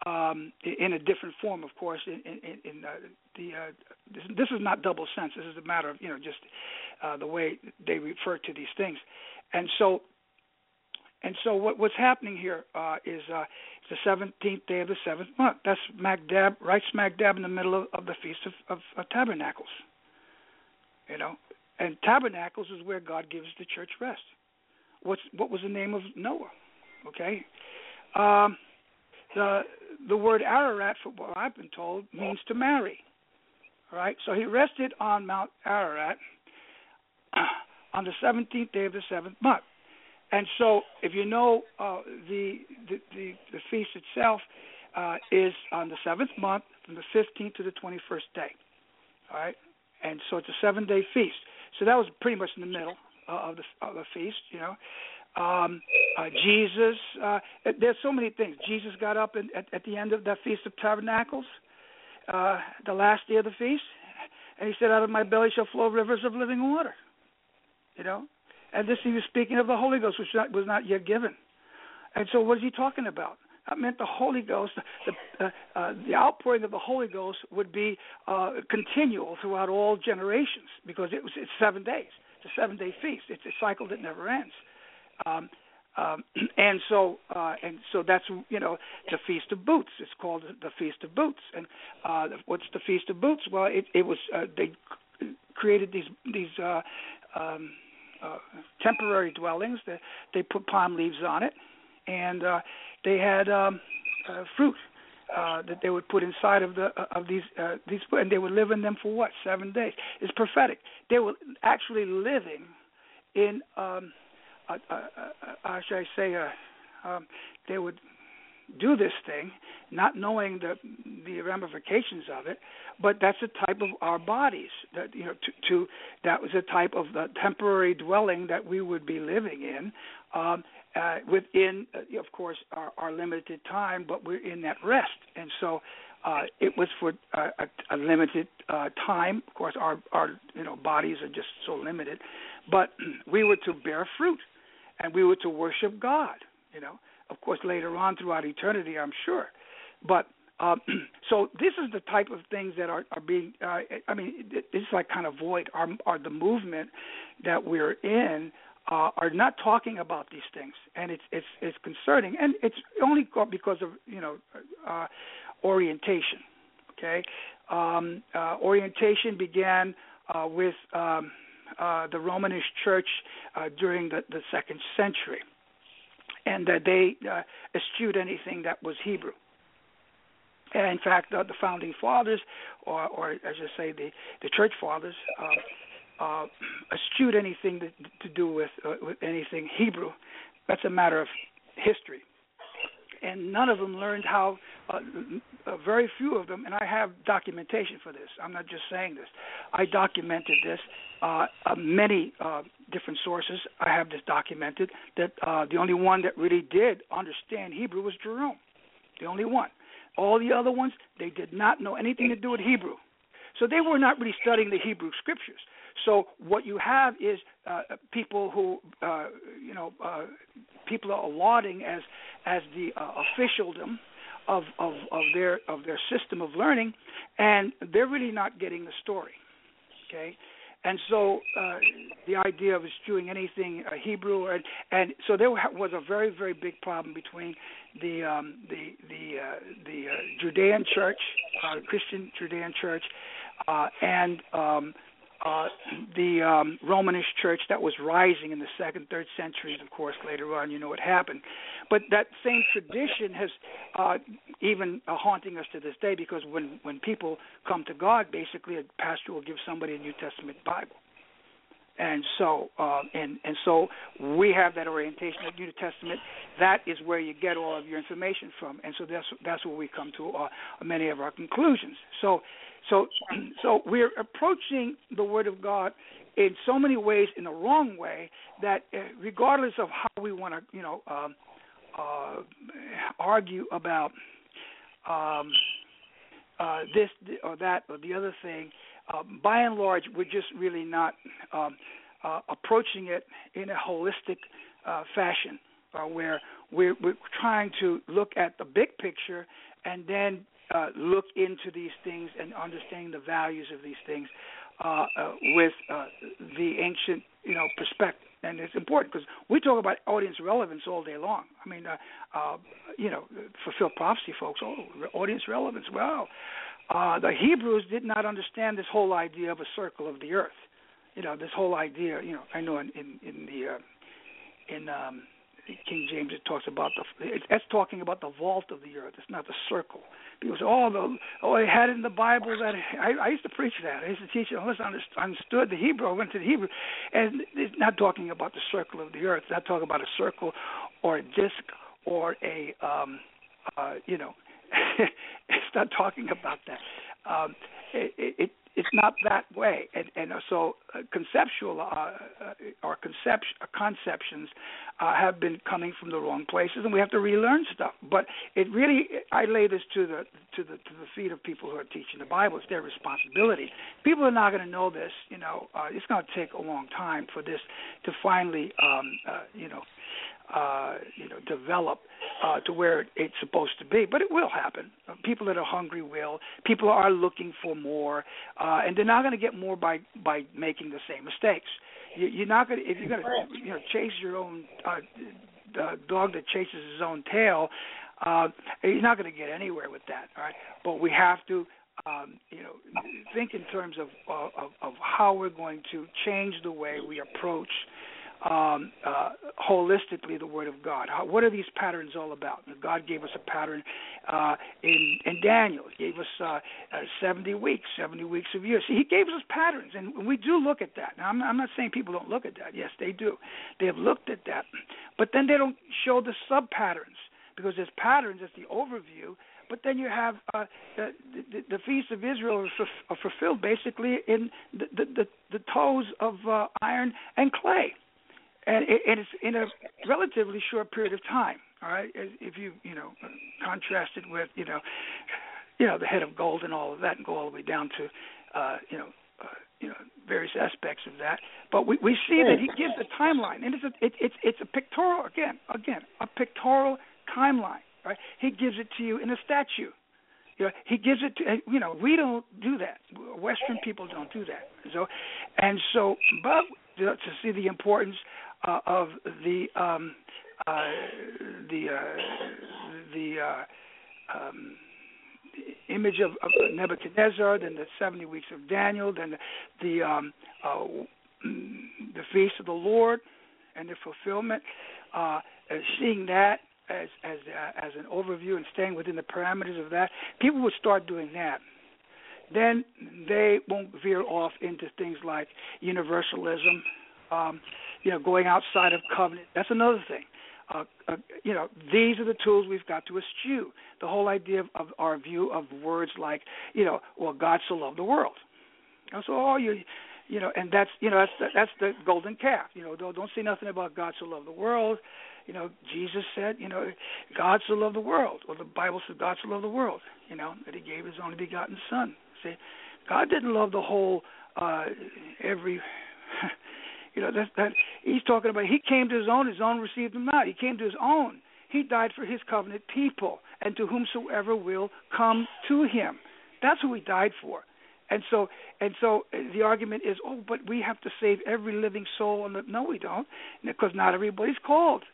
Speaker 4: um, in a different form, of course. In, in, in uh, the uh, this, this, is not double sense. This is a matter of you know just uh, the way they refer to these things, and so and so what, what's happening here uh, is uh, the 17th day of the seventh month. That's smack dab, right smack dab in the middle of, of the feast of, of, of tabernacles. You know, and tabernacles is where God gives the church rest. What's what was the name of Noah? Okay, um, the the word Ararat, for what I've been told, means to marry. All right, so he rested on Mount Ararat on the 17th day of the seventh month. And so, if you know uh, the, the, the the feast itself uh, is on the seventh month, from the 15th to the 21st day. All right, and so it's a seven-day feast. So that was pretty much in the middle uh, of the of the feast, you know. Um, uh, Jesus, uh, there's so many things. Jesus got up in, at, at the end of that Feast of Tabernacles, uh, the last day of the feast, and he said, "Out of my belly shall flow rivers of living water." You know, and this he was speaking of the Holy Ghost, which was not yet given. And so, what is he talking about? That meant the Holy Ghost, the, uh, uh, the outpouring of the Holy Ghost would be uh, continual throughout all generations because it was it's seven days. It's a seven day feast. It's a cycle that never ends. Um, um, and so uh, and so that's you know the Feast of Booths. It's called the Feast of Booths. And uh, what's the Feast of Booths? Well, it, it was uh, they created these these uh, um, uh, temporary dwellings. That they put palm leaves on it, and uh, they had um, uh, fruit uh, that they would put inside of the uh, of these uh, these and they would live in them for what seven days. It's prophetic. They were actually living in um, uh, uh, uh, uh, should I say uh, um, they would do this thing, not knowing the the ramifications of it. But that's a type of our bodies that you know to, to that was a type of the temporary dwelling that we would be living in. Um, uh, within, uh, of course, our, our limited time, but we're in that rest, and so uh, it was for uh, a, a limited uh, time. Of course, our our you know bodies are just so limited, but we were to bear fruit, and we were to worship God. You know, of course, later on throughout eternity, I'm sure. But um, so this is the type of things that are, are being. Uh, I mean, it's like kind of void. Are, are the movement that we're in uh, are not talking about these things, and it's it's it's concerning, and it's only because of you know uh, orientation. Okay, um, uh, orientation began uh, with um, uh, the Romanish Church uh, during the, the second century and uh, they uh, eschewed anything that was Hebrew. And in fact, uh, the founding fathers, or, or as I say, the the church fathers, uh, uh, eschewed anything to, to do with uh, with anything Hebrew. That's a matter of history and none of them learned how. Uh, uh, very few of them, and I have documentation for this. I'm not just saying this. I documented this. Uh, uh, many uh, different sources. I have this documented. That uh, the only one that really did understand Hebrew was Jerome. The only one. All the other ones, they did not know anything to do with Hebrew. So they were not really studying the Hebrew scriptures. So what you have is uh, people who, uh, you know, uh, people are lauding as as the uh, officialdom of, of of their of their system of learning, and they're really not getting the story. Okay, and so uh, the idea of eschewing anything uh, Hebrew, or, and so there was a very very big problem between the um, the the uh, the uh, Judean church, uh, Christian Judean church, uh, and um, uh, the um, Romanish church that was rising in the second, third centuries. Of course, later on, you know what happened. But that same tradition has uh, even uh, haunting us to this day because when when people come to God, basically a pastor will give somebody a New Testament Bible. And so, uh, and and so we have that orientation of the New Testament. That is where you get all of your information from, and so that's that's where we come to uh, many of our conclusions. So, so, so we're approaching the Word of God in so many ways in the wrong way that, uh, regardless of how we want to, you know, um, uh, argue about um, uh, this or that or the other thing, uh, by and large, we're just really not um, uh, approaching it in a holistic uh, fashion, uh, where we're, we're trying to look at the big picture and then uh, look into these things and understanding the values of these things uh, with the ancient, you know, perspective. And it's important because we talk about audience relevance all day long. I mean, you know, fulfill prophecy, folks. Oh, audience relevance. Well, uh, the Hebrews did not understand this whole idea of a circle of the earth. You know, this whole idea. You know, I know in in, in the uh, in um, King James it talks about the it's talking about the vault of the earth. It's not the circle. Say, oh, the oh, I had it in the Bible that I, I used to preach that. I used to teach it unless I understood the Hebrew. I went to the Hebrew, and it's not talking about the circle of the earth. It's not talking about a circle or a disc or a um, uh, you know. it's not talking about that. Um, it, it, it's not that way, and and so uh, conceptual uh, uh, or concept uh, conceptions uh, have been coming from the wrong places, and we have to relearn stuff. But it really, I lay this to the to the to the feet of people who are teaching the Bible. It's their responsibility. People are not going to know this. You know, uh, it's going to take a long time for this to finally, um, uh, you know, uh, you know, develop uh, to where it's supposed to be. But it will happen. Uh, people that are hungry will. People are looking for more, uh, and they're not going to get more by by making the same mistakes. You, you're not going to if you're going to you know chase your own uh, the dog that chases his own tail. Uh, you're not going to get anywhere with that. All right, but we have to um, you know, think in terms of, of of how we're going to change the way we approach um, uh, holistically the Word of God. How, what are these patterns all about? God gave us a pattern uh, in, in Daniel. He gave us uh, uh, 70 weeks, 70 weeks of years. See, He gave us patterns, and we do look at that. Now, I'm, I'm not saying people don't look at that. Yes, they do. They have looked at that, but then they don't show the sub patterns because there's patterns. It's the overview. But then you have uh, the, the, the feast of Israel are, fulfilled basically in the, the, the, the toes of uh, iron and clay and it, it's in a relatively short period of time. All right, if you you know contrast it with you know you know the head of gold and all of that, and go all the way down to uh, you know uh, you know various aspects of that. But we we see that he gives a timeline, and it's a it, it's it's a pictorial again again a pictorial timeline. Right, he gives it to you in a statue. You know, he gives it to you know we don't do that. Western people don't do that. So, and so, but to see the importance uh, of the um, uh, the uh, the uh, um, image of, of Nebuchadnezzar, then the seventy weeks of Daniel, then the the, um, uh, the feast of the Lord and the fulfillment. Uh, seeing that as as uh, as an overview and staying within the parameters of that, people would start doing that. Then they won't veer off into things like universalism, um, you know, going outside of covenant. That's another thing. Uh, uh, you know, these are the tools we've got to eschew. The whole idea of, of our view of words like, you know, well, God so loved the world. And so, oh, you, you know, and that's, you know, that's the, that's the golden calf. You know, don't, don't say nothing about God so loved the world. You know, Jesus said, you know, God so loved the world, or the Bible says God so loved the world. You know, that He gave His only begotten Son. See, God didn't love the whole, uh, every You know, that that he's talking about. He came to his own, his own received him not. He came to his own. He died for his covenant people, and to whomsoever will come to him. That's who he died for. And so, and so, uh, the argument is, oh, but we have to save every living soul. The, no, we don't, because not everybody's called.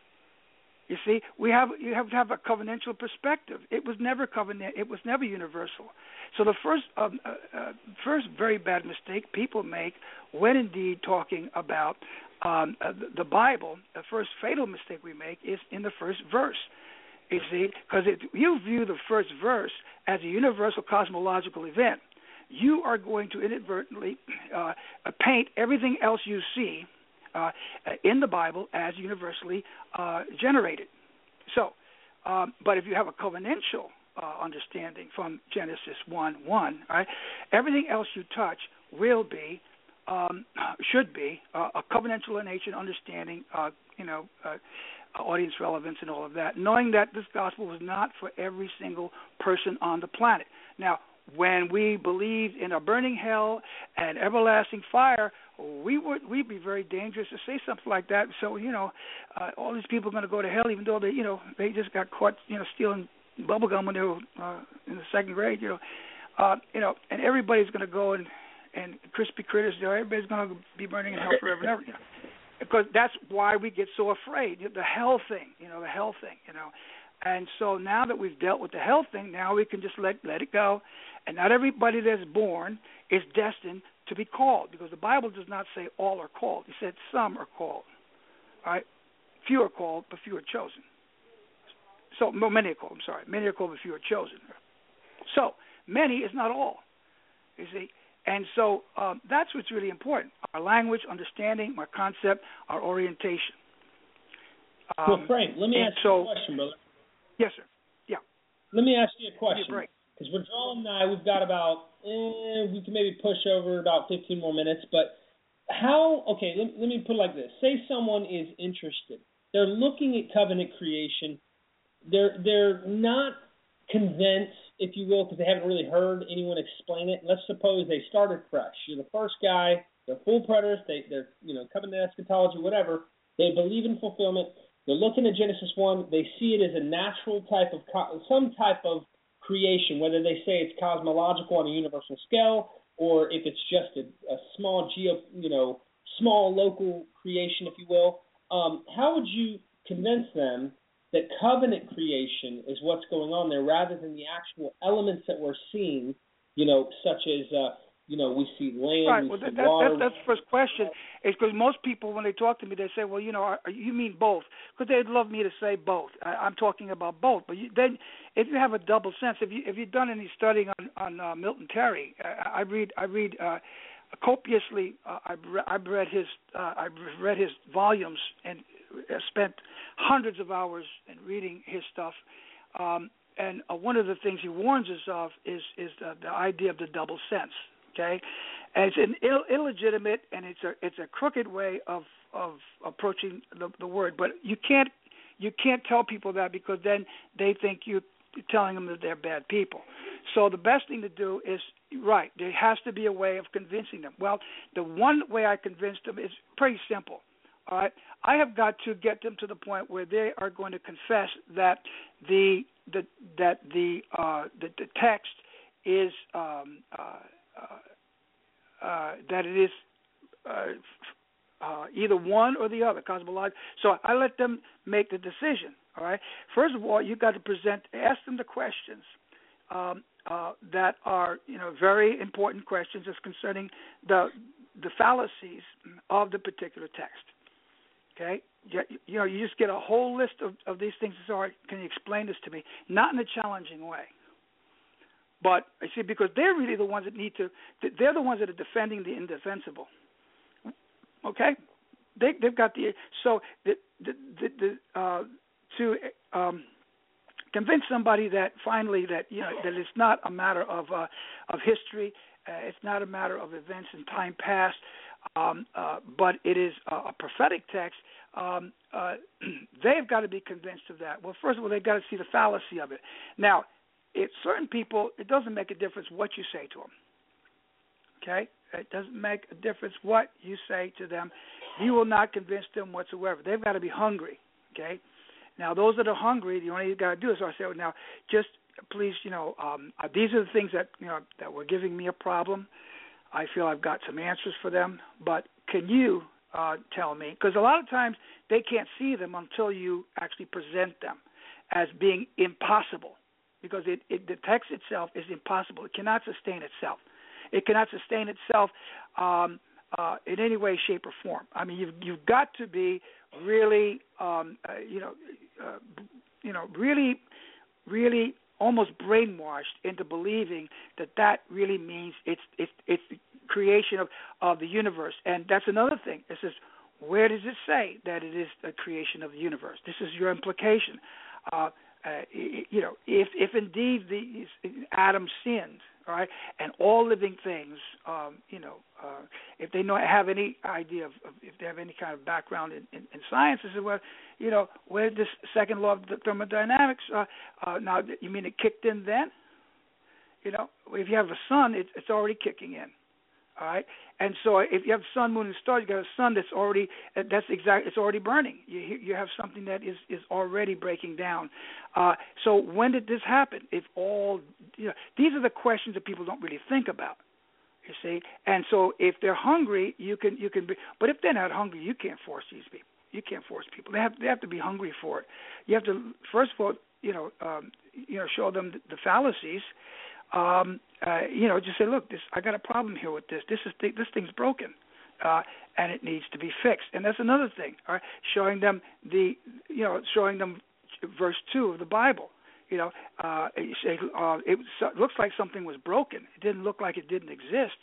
Speaker 4: You see, we have you have to have a covenantal perspective. It was never covenant. It was never universal. So the first um, uh, uh, first very bad mistake people make when indeed talking about um, uh, the Bible, the first fatal mistake we make is in the first verse. You see, because if you view the first verse as a universal cosmological event, you are going to inadvertently uh, paint everything else you see uh, in the Bible as universally uh, generated. So, um, but if you have a covenantal uh, understanding from Genesis 1 1, right, everything else you touch will be, um, should be, uh, a covenantal in nature understanding, uh, you know, uh, audience relevance and all of that, knowing that this gospel was not for every single person on the planet. Now, when we believed in a burning hell and everlasting fire, we would we'd be very dangerous to say something like that. So you know, uh, all these people are going to go to hell, even though they you know they just got caught you know stealing bubble gum when they were uh, in the second grade. You know, uh, you know, and everybody's going to go and and crispy critters. You know, everybody's going to be burning in hell forever and ever. You know, because that's why we get so afraid. The hell thing, you know, the hell thing, you know. And so now that we've dealt with the hell thing, now we can just let let it go. And not everybody that's born is destined to be called, because the Bible does not say all are called. It said some are called. All right, few are called, but few are chosen. So no, many are called. I'm sorry, many are called, but few are chosen. So many is not all. You see, and so um, that's what's really important: our language, understanding, our concept, our orientation.
Speaker 3: Um, well, Frank, let me ask so, you a question, brother.
Speaker 4: Yes, sir. Yeah.
Speaker 3: Let me ask you a question. Because we're drawing nigh, we've got about eh, we can maybe push over about 15 more minutes, but how? Okay, let, let me put it like this: Say someone is interested, they're looking at covenant creation, they're they're not convinced, if you will, because they haven't really heard anyone explain it. Let's suppose they started fresh. You're the first guy. They're full preterists. They, they're you know covenant eschatology, whatever. They believe in fulfillment. They're looking at Genesis one. They see it as a natural type of some type of creation, whether they say it's cosmological on a universal scale or if it's just a, a small geo, you know, small local creation, if you will. Um, how would you convince them that covenant creation is what's going on there rather than the actual elements that we're seeing, you know, such as uh, you know, we see land,
Speaker 4: right.
Speaker 3: we
Speaker 4: well, that. That, that's the first question. Is because most people, when they talk to me, they say, "Well, you know, are, you mean both?" Because they'd love me to say both. I, I'm talking about both. But you, then, if you have a double sense, if you if you've done any studying on on uh, Milton Terry, I, I read I read uh, copiously. Uh, I've, re- I've read his uh, I've read his volumes and spent hundreds of hours in reading his stuff. Um, and uh, one of the things he warns us of is is the, the idea of the double sense. Okay, it's an Ill, illegitimate and it's a it's a crooked way of of approaching the, the word. But you can't you can't tell people that because then they think you're telling them that they're bad people. So the best thing to do is right. There has to be a way of convincing them. Well, the one way I convince them is pretty simple. All right, I have got to get them to the point where they are going to confess that the the that the uh, the, the text is um, uh, uh, uh, that it is uh, uh, either one or the other cosmological. So I let them make the decision. All right. First of all, you got to present, ask them the questions um, uh, that are you know very important questions as concerning the the fallacies of the particular text. Okay, you, you know, you just get a whole list of, of these things. Sorry, can you explain this to me? Not in a challenging way. But I see because they're really the ones that need to. They're the ones that are defending the indefensible. Okay, they they've got the so the the the, the uh, to um, convince somebody that finally that you know that it's not a matter of uh, of history. Uh, it's not a matter of events in time past um, uh, but it is a, a prophetic text. Um, uh, they've got to be convinced of that. Well, first of all, they've got to see the fallacy of it. Now, if certain people, it doesn't make a difference what you say to them. Okay, it doesn't make a difference what you say to them. You will not convince them whatsoever. They've got to be hungry. Okay. Now, those that are hungry, the only thing you got to do is I say, well, now, just please, you know, um, uh, these are the things that you know that were giving me a problem. I feel I've got some answers for them, but can you uh, tell me? Because a lot of times they can't see them until you actually present them as being impossible, because it, it text itself is impossible. It cannot sustain itself. It cannot sustain itself um, uh, in any way, shape, or form. I mean, you've you've got to be really, um, uh, you know, uh, you know, really, really almost brainwashed into believing that that really means it's it's it's the creation of of the universe. And that's another thing. It says, where does it say that it is the creation of the universe? This is your implication. Uh, uh, you know, if if indeed the Adam sinned, right, and all living things, um, you know, uh, if they know have any idea of, of if they have any kind of background in, in, in science, is well, you know, where this second law of thermodynamics? Uh, uh, now, you mean it kicked in then? You know, if you have a sun, it's it's already kicking in. All right, and so if you have sun, moon, and stars, you got a sun that's already that's exact. It's already burning. You you have something that is is already breaking down. Uh, so when did this happen? If all you know, these are the questions that people don't really think about. You see, and so if they're hungry, you can you can be. But if they're not hungry, you can't force these people. You can't force people. They have they have to be hungry for it. You have to first of all, you know, um, you know, show them the, the fallacies um, uh, you know, just say, look, this I got a problem here with this. This is th- this thing's broken, uh, and it needs to be fixed. And that's another thing. All right, showing them the, you know, showing them verse two of the Bible. You know, uh, say uh, it looks like something was broken. It didn't look like it didn't exist.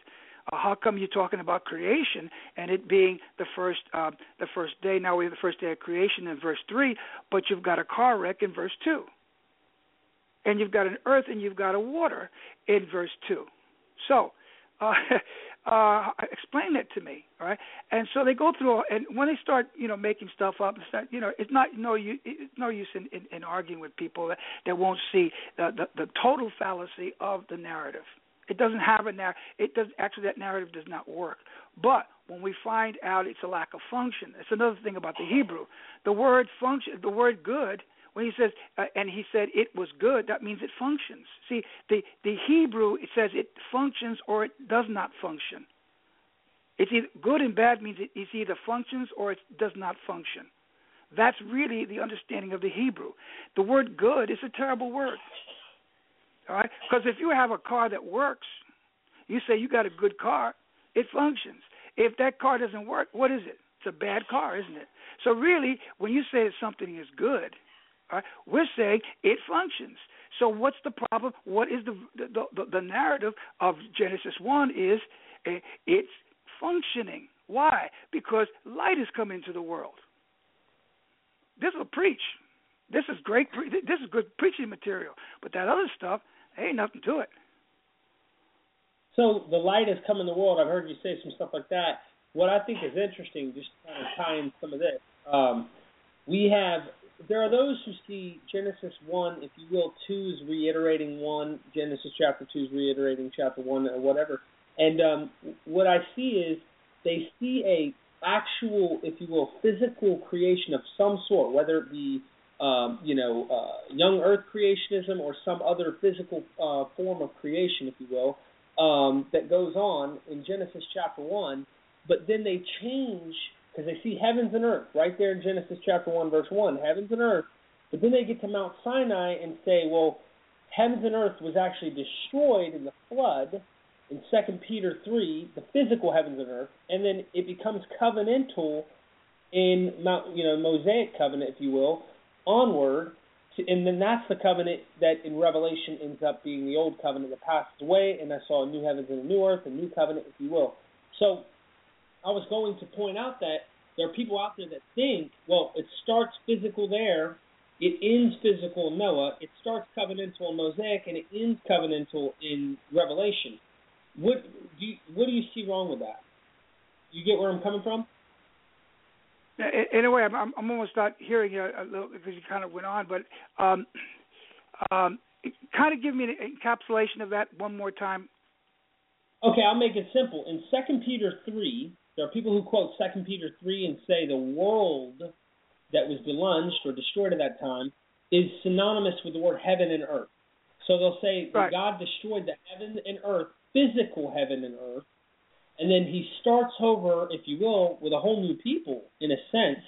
Speaker 4: Uh, how come you're talking about creation and it being the first uh, the first day? Now we have the first day of creation in verse three, but you've got a car wreck in verse two and you've got an earth and you've got a water in verse 2. So, uh, uh, explain that to me, all right? And so they go through, and when they start, you know, making stuff up and start, you know, it's not no use, it's no use in, in, in arguing with people that, that won't see the, the the total fallacy of the narrative. It doesn't have a narrative. It does actually that narrative does not work. But when we find out it's a lack of function, it's another thing about the Hebrew. The word function, the word good when he says uh, and he said it was good that means it functions. See the the hebrew it says it functions or it does not function. It's either good and bad means it, it either functions or it does not function. That's really the understanding of the hebrew. The word good is a terrible word. All right? Because if you have a car that works you say you got a good car it functions. If that car doesn't work what is it? It's a bad car isn't it? So really when you say that something is good Right? We're saying it functions. So what's the problem? What is the the, the, the narrative of Genesis one is uh, it's functioning. Why? Because light has come into the world. This will preach. This is great. Pre- this is good preaching material. But that other stuff, ain't nothing to it.
Speaker 3: So the light has come in the world. I've heard you say some stuff like that. What I think is interesting, just to kind of tie in some of this, um, we have there are those who see Genesis 1, if you will, 2 is reiterating 1, Genesis chapter 2 is reiterating chapter 1, or whatever. And um, what I see is they see a actual, if you will, physical creation of some sort, whether it be, um, you know, uh, young earth creationism or some other physical uh, form of creation, if you will, um, that goes on in Genesis chapter 1. But then they change because they see heavens and earth right there in Genesis chapter 1, verse 1, heavens and earth. But then they get to Mount Sinai and say, well, heavens and earth was actually destroyed in the flood in 2 Peter 3, the physical heavens and earth, and then it becomes covenantal in Mount, you know, Mosaic covenant, if you will, onward. To, and then that's the covenant that in Revelation ends up being the old covenant that passes away, and I saw a new heavens and a new earth, a new covenant, if you will. So I was going to point out that there are people out there that think, well, it starts physical there, it ends physical in Noah, it starts covenantal in Mosaic, and it ends covenantal in Revelation. What do you, what do you see wrong with that? You get where I'm coming from?
Speaker 4: In a way, I'm, I'm almost not hearing you a little because you kind of went on, but um, um, kind of give me an encapsulation of that one more time.
Speaker 3: Okay, I'll make it simple. In Second Peter three, there are people who quote Second Peter three and say the world that was deluged or destroyed at that time is synonymous with the word heaven and earth. So they'll say
Speaker 4: right.
Speaker 3: God destroyed the heaven and earth, physical heaven and earth, and then he starts over, if you will, with a whole new people in a sense.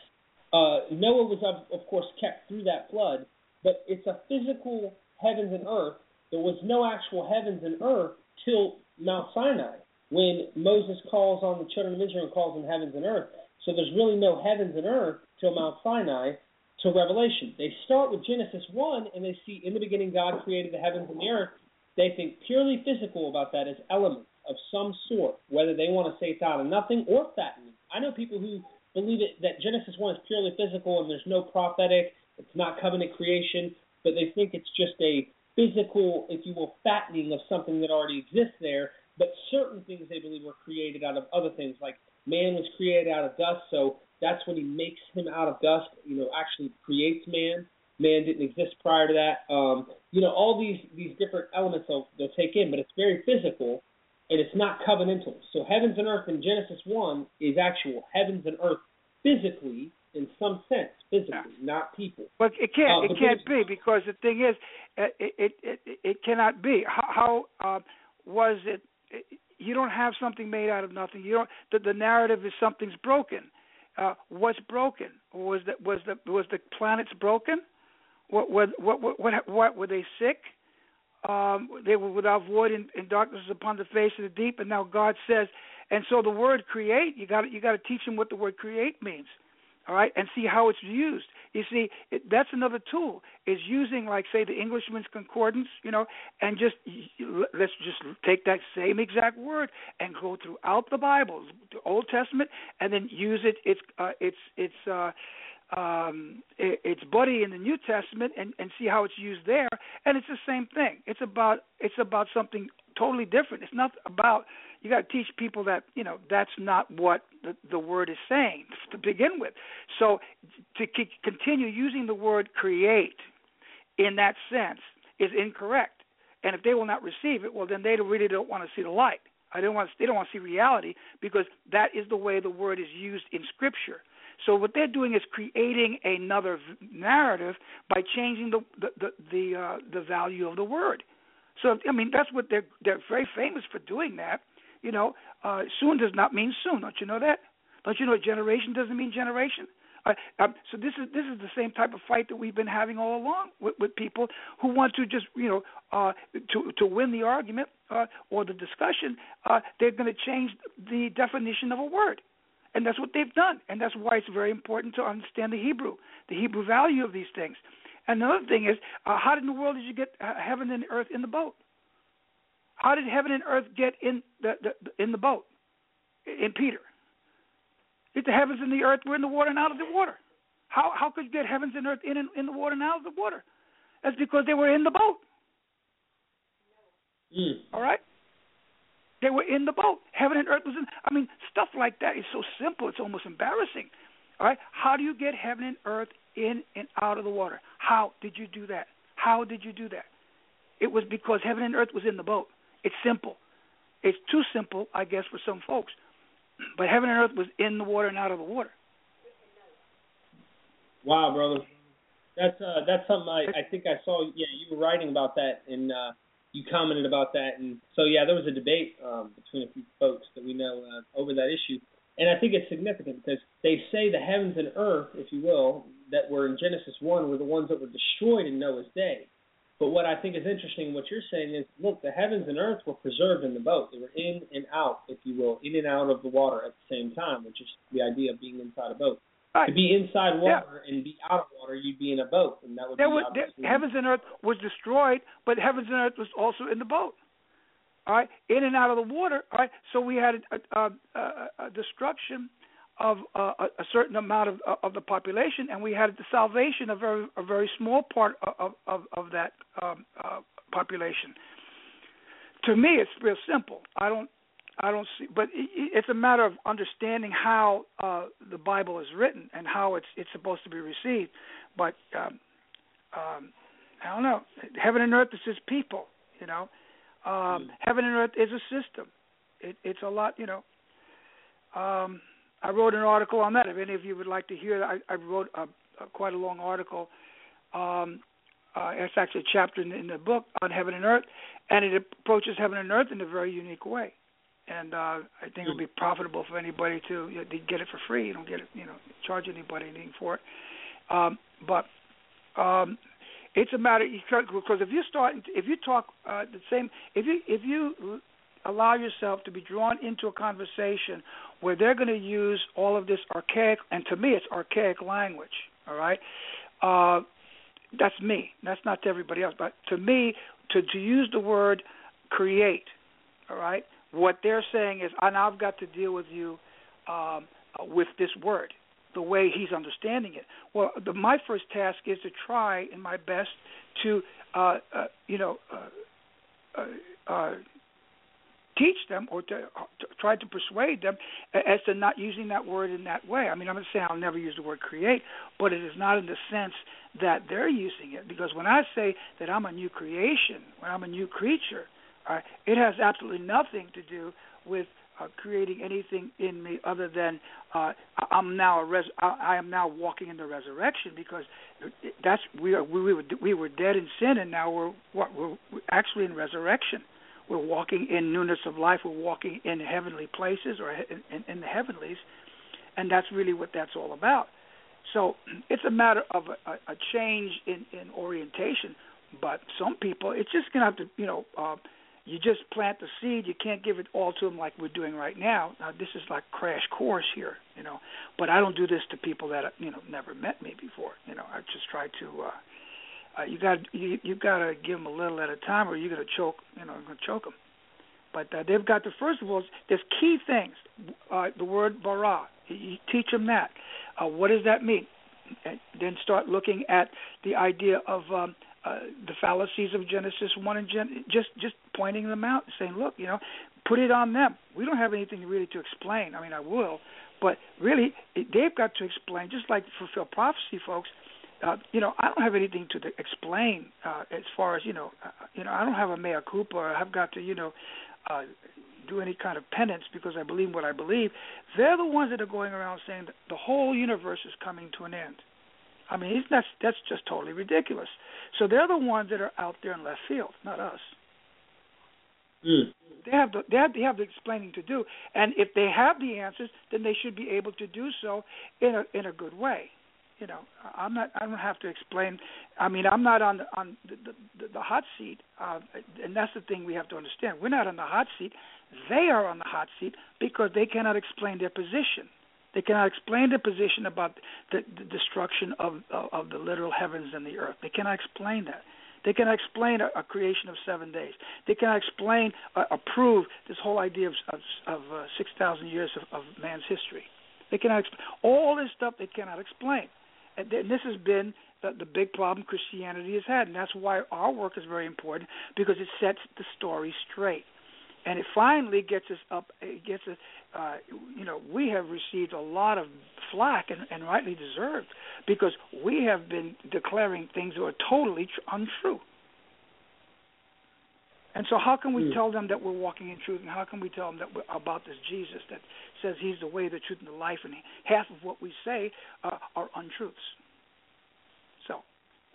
Speaker 3: Uh, Noah was, of, of course, kept through that flood, but it's a physical heavens and earth. There was no actual heavens and earth till Mount Sinai when Moses calls on the children of Israel and calls on heavens and earth. So there's really no heavens and earth till Mount Sinai to Revelation. They start with Genesis 1 and they see in the beginning God created the heavens and the earth. They think purely physical about that as elements of some sort, whether they want to say it's out of nothing or fattening. I know people who believe it that Genesis 1 is purely physical and there's no prophetic, it's not covenant creation, but they think it's just a physical, if you will, fattening of something that already exists there but certain things they believe were created out of other things, like man was created out of dust, so that's when he makes him out of dust, you know, actually creates man. Man didn't exist prior to that. Um, you know, all these these different elements they'll they'll take in, but it's very physical and it's not covenantal. So heavens and earth in Genesis one is actual heavens and earth physically in some sense, physically, not people.
Speaker 4: But it can't. Uh, it can't be because the thing is, it it it, it cannot be. How, how uh, was it? You don't have something made out of nothing. You don't. The, the narrative is something's broken. Uh, what's broken? Was that was the was the planets broken? What what what what what, what were they sick? Um, they were without void and, and darkness upon the face of the deep, and now God says, and so the word create, you got you got to teach them what the word create means all right, and see how it's used. You see, it, that's another tool is using, like, say, the Englishman's Concordance, you know, and just let's just take that same exact word and go throughout the Bible, the Old Testament, and then use it. It's uh, it's it's uh, um, it, it's buddy in the New Testament, and and see how it's used there. And it's the same thing. It's about it's about something totally different. It's not about you got to teach people that you know that's not what the, the word is saying to begin with. So to c- continue using the word create in that sense is incorrect. And if they will not receive it, well, then they really don't want to see the light. I don't want. They don't want to see reality because that is the way the word is used in Scripture. So what they're doing is creating another narrative by changing the the the the, uh, the value of the word. So I mean that's what they're they're very famous for doing that. You know, uh, soon does not mean soon. Don't you know that? Don't you know generation doesn't mean generation? Uh, um, so this is this is the same type of fight that we've been having all along with, with people who want to just you know uh, to to win the argument uh, or the discussion. Uh, they're going to change the definition of a word, and that's what they've done. And that's why it's very important to understand the Hebrew, the Hebrew value of these things. And another thing is, uh, how in the world did you get uh, heaven and earth in the boat? How did heaven and earth get in the, the in the boat in Peter? If the heavens and the earth were in the water and out of the water, how how could you get heavens and earth in in the water and out of the water? That's because they were in the boat.
Speaker 3: Mm.
Speaker 4: All right. They were in the boat. Heaven and earth was in. I mean, stuff like that is so simple. It's almost embarrassing. All right. How do you get heaven and earth in and out of the water? How did you do that? How did you do that? It was because heaven and earth was in the boat. It's simple. It's too simple, I guess, for some folks. But heaven and earth was in the water and out of the water.
Speaker 3: Wow, brother. That's uh that's something I, I think I saw yeah, you were writing about that and uh you commented about that and so yeah, there was a debate um between a few folks that we know uh, over that issue. And I think it's significant because they say the heavens and earth, if you will, that were in Genesis 1 were the ones that were destroyed in Noah's day. But what I think is interesting, what you're saying is, look, the heavens and earth were preserved in the boat. They were in and out, if you will, in and out of the water at the same time, which is the idea of being inside a boat.
Speaker 4: Right.
Speaker 3: To be inside water yeah. and be out of water, you'd be in a boat, and that would
Speaker 4: there
Speaker 3: be
Speaker 4: was. There, heavens and earth was destroyed, but heavens and earth was also in the boat. All right, in and out of the water. All right, so we had a, a, a, a destruction of uh, a certain amount of of the population, and we had the salvation of a very a very small part of of, of that um, uh, population. To me, it's real simple. I don't I don't see, but it's a matter of understanding how uh, the Bible is written and how it's it's supposed to be received. But um, um, I don't know. Heaven and earth is His people. You know, um, mm. heaven and earth is a system. It, it's a lot. You know. Um, I wrote an article on that. If any of you would like to hear I, I wrote a, a, quite a long article. Um, uh, it's actually a chapter in, in the book on heaven and earth, and it approaches heaven and earth in a very unique way. And uh, I think it would be profitable for anybody to you know, get it for free. You don't get it, you know, charge anybody anything for it. Um, but um, it's a matter because if you start, if you talk uh, the same, if you if you allow yourself to be drawn into a conversation where they're going to use all of this archaic, and to me it's archaic language, all right? Uh, that's me. That's not to everybody else. But to me, to, to use the word create, all right, what they're saying is, and I've got to deal with you um, with this word, the way he's understanding it. Well, the, my first task is to try in my best to, uh, uh, you know, uh, uh, uh teach them or to, to try to persuade them as to not using that word in that way. I mean, I'm not saying I'll never use the word create, but it is not in the sense that they're using it. Because when I say that I'm a new creation, when I'm a new creature, uh, it has absolutely nothing to do with uh, creating anything in me other than uh, I'm now a res- I, am now walking in the resurrection because that's we are we were we were dead in sin and now we're what we're actually in resurrection. We're walking in newness of life. We're walking in heavenly places or in, in, in the heavenlies, and that's really what that's all about. So it's a matter of a, a change in, in orientation. But some people, it's just gonna have to, you know, uh, you just plant the seed. You can't give it all to them like we're doing right now. Now this is like crash course here, you know. But I don't do this to people that you know never met me before. You know, I just try to. uh uh, you got you you got to give them a little at a time, or you're to choke. You know, to choke them. But uh, they've got the first of all, there's key things. Uh, the word bara, you, you teach them that. Uh, what does that mean? And then start looking at the idea of um, uh, the fallacies of Genesis one and Gen- just just pointing them out, saying, look, you know, put it on them. We don't have anything really to explain. I mean, I will, but really, they've got to explain. Just like fulfill prophecy, folks uh, you know, I don't have anything to explain uh, as far as you know. Uh, you know, I don't have a mea culpa. Or I've got to, you know, uh, do any kind of penance because I believe what I believe. They're the ones that are going around saying that the whole universe is coming to an end. I mean, that's that's just totally ridiculous. So they're the ones that are out there in left field, not us.
Speaker 3: Mm.
Speaker 4: They have the they have, they have the explaining to do, and if they have the answers, then they should be able to do so in a in a good way you know, I'm not. I don't have to explain. I mean, I'm not on the on the the, the hot seat, uh, and that's the thing we have to understand. We're not on the hot seat. They are on the hot seat because they cannot explain their position. They cannot explain their position about the, the destruction of, of of the literal heavens and the earth. They cannot explain that. They cannot explain a, a creation of seven days. They cannot explain, uh, approve this whole idea of of, of uh, six thousand years of, of man's history. They cannot explain all this stuff. They cannot explain and this has been the, the big problem Christianity has had, and that's why our work is very important because it sets the story straight, and it finally gets us up. It gets us. Uh, you know, we have received a lot of flack, and, and rightly deserved, because we have been declaring things that are totally tr- untrue. And so, how can we mm. tell them that we're walking in truth, and how can we tell them that we're about this Jesus that says He's the way, the truth, and the life, and half of what we say uh, are untruths? So,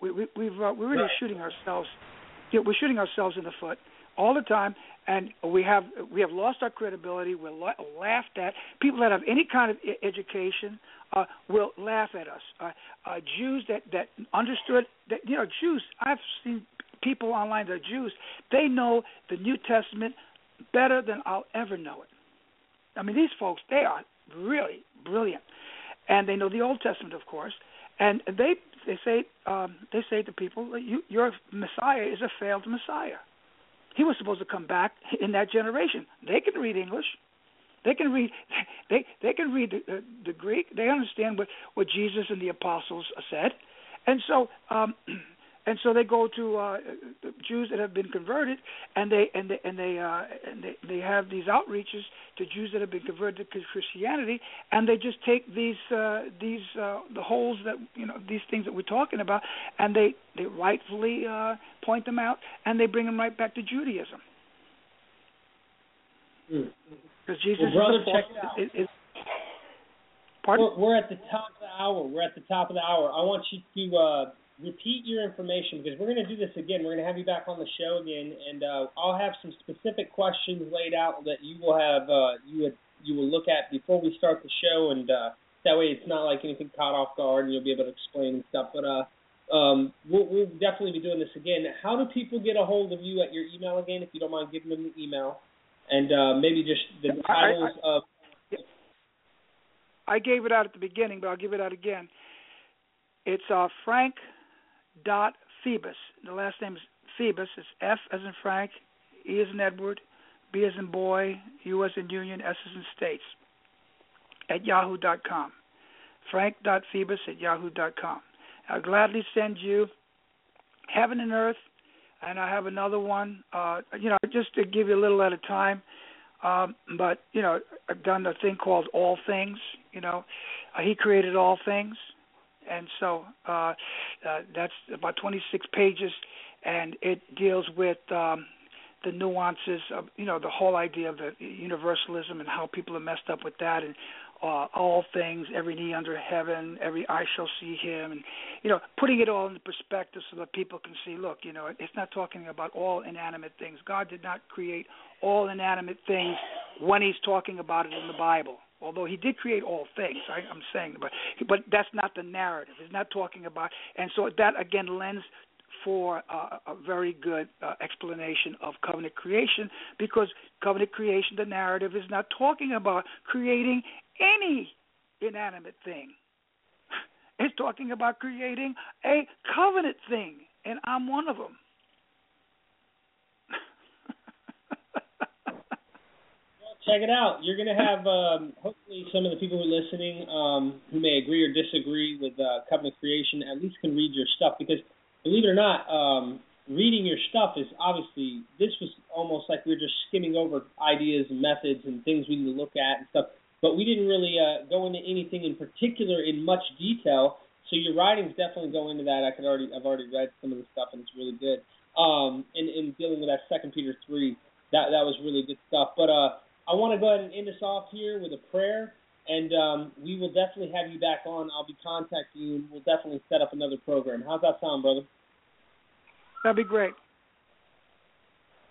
Speaker 4: we, we, we've uh, we're really right. shooting ourselves. You know, we're shooting ourselves in the foot all the time, and we have we have lost our credibility. We're la- laughed at. People that have any kind of I- education uh, will laugh at us. Uh, uh, Jews that that understood that you know Jews. I've seen people online that are Jews, they know the New Testament better than I'll ever know it. I mean, these folks, they are really brilliant, and they know the Old Testament, of course, and they they say um, they say to people, you, your Messiah is a failed Messiah. He was supposed to come back in that generation. They can read English. They can read they they can read the, the, the Greek. They understand what what Jesus and the apostles said, and so um, and so they go to uh, Jews that have been converted, and they and they and they uh, and they, they have these outreaches to Jews that have been converted to Christianity, and they just take these uh, these uh, the holes that you know these things that we're talking about, and they they rightfully uh, point them out, and they bring them right back to Judaism.
Speaker 3: Because
Speaker 4: mm. Jesus
Speaker 3: well, brother,
Speaker 4: is,
Speaker 3: check it out.
Speaker 4: Is, is, pardon?
Speaker 3: We're, we're at the top of the hour. We're at the top of the hour. I want you to. Uh, repeat your information because we're going to do this again. We're going to have you back on the show again, and uh, I'll have some specific questions laid out that you will have uh, you would you will look at before we start the show, and uh, that way it's not like anything caught off guard, and you'll be able to explain and stuff. But uh, um, we'll, we'll definitely be doing this again. How do people get a hold of you at your email again, if you don't mind giving them the email, and uh, maybe just the titles
Speaker 4: I, I,
Speaker 3: of.
Speaker 4: I gave it out at the beginning, but I'll give it out again. It's uh, Frank dot Febus. The last name is Febus. It's F as in Frank, E as in Edward, B as in boy, U as in Union, S as in States. At yahoo dot com. Frank dot Febus at yahoo dot com. I'll gladly send you Heaven and Earth, and I have another one. Uh, you know, just to give you a little at a time. Um, but you know, I've done a thing called All Things. You know, uh, He created all things, and so uh, uh, that's about 26 pages, and it deals with um, the nuances of you know the whole idea of the universalism and how people are messed up with that and uh, all things, every knee under heaven, every eye shall see him, and you know, putting it all into perspective so that people can see. Look, you know, it's not talking about all inanimate things. God did not create all inanimate things when He's talking about it in the Bible. Although He did create all things, I, I'm saying, but but that's not the narrative. He's not talking about, and so that again lends for uh, a very good uh, explanation of covenant creation because covenant creation, the narrative, is not talking about creating any inanimate thing. It's talking about creating a covenant thing, and I'm one of them.
Speaker 3: Check it out. You're going to have um, hopefully some of the people who are listening um, who may agree or disagree with uh, covenant creation at least can read your stuff because believe it or not, um, reading your stuff is obviously this was almost like we were just skimming over ideas and methods and things we need to look at and stuff but we didn't really uh, go into anything in particular in much detail. So your writings definitely go into that. I could already I've already read some of the stuff and it's really good. Um, in, in dealing with that Second Peter three, that that was really good stuff. But uh, I want to go ahead and end us off here with a prayer, and um, we will definitely have you back on. I'll be contacting you, and we'll definitely set up another program. How's that sound, brother?
Speaker 4: That'd be great.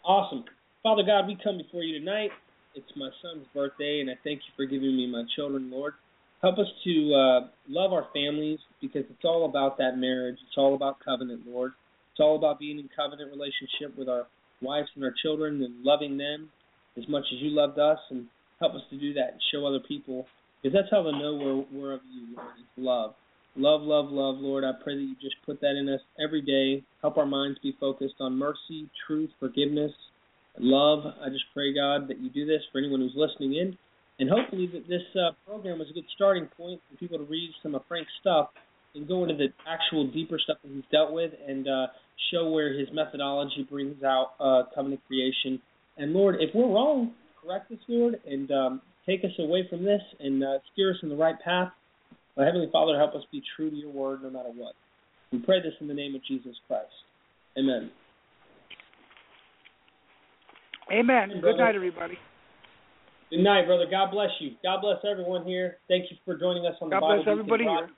Speaker 3: Awesome. Father God, we come before you tonight. It's my son's birthday, and I thank you for giving me my children, Lord. Help us to uh, love our families because it's all about that marriage. It's all about covenant, Lord. It's all about being in covenant relationship with our wives and our children and loving them as much as you loved us, and help us to do that and show other people because that's how they know we're, we're of you, Lord. It's love. Love, love, love, Lord. I pray that you just put that in us every day. Help our minds be focused on mercy, truth, forgiveness, love. I just pray, God, that you do this for anyone who's listening in. And hopefully that this uh, program was a good starting point for people to read some of Frank's stuff and go into the actual deeper stuff that he's dealt with and uh, show where his methodology brings out uh, covenant creation. And Lord, if we're wrong, correct us, Lord, and um, take us away from this and uh, steer us in the right path. My Heavenly Father, help us be true to your word no matter what. We pray this in the name of Jesus Christ. Amen.
Speaker 4: Amen. Good night, everybody.
Speaker 3: Good night, brother. God bless you. God bless everyone here. Thank you for joining us on
Speaker 4: God
Speaker 3: the Bible God
Speaker 4: bless everybody
Speaker 3: here.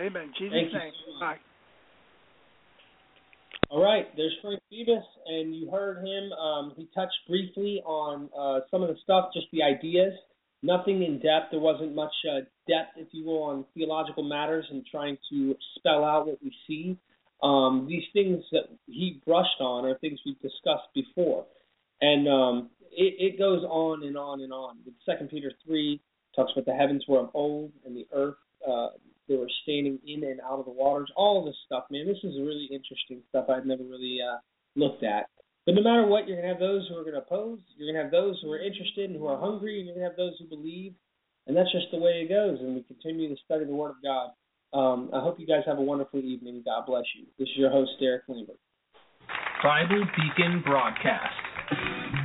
Speaker 4: Amen. Jesus'
Speaker 3: Thank
Speaker 4: name. Bye.
Speaker 3: All right, there's Frank Febus, and you heard him. Um, he touched briefly on uh, some of the stuff, just the ideas. Nothing in depth. There wasn't much uh, depth, if you will, on theological matters and trying to spell out what we see. Um, these things that he brushed on are things we've discussed before. And um, it, it goes on and on and on. Second Peter three talks about the heavens were of old and the earth uh, they were standing in and out of the waters. All of this stuff, man. This is really interesting stuff I've never really uh, looked at. But no matter what, you're gonna have those who are gonna oppose. You're gonna have those who are interested and who are hungry, and you're gonna have those who believe. And that's just the way it goes. And we continue to study the Word of God. Um, I hope you guys have a wonderful evening. God bless you. This is your host, Derek Lambert.
Speaker 2: Bible Beacon Broadcast.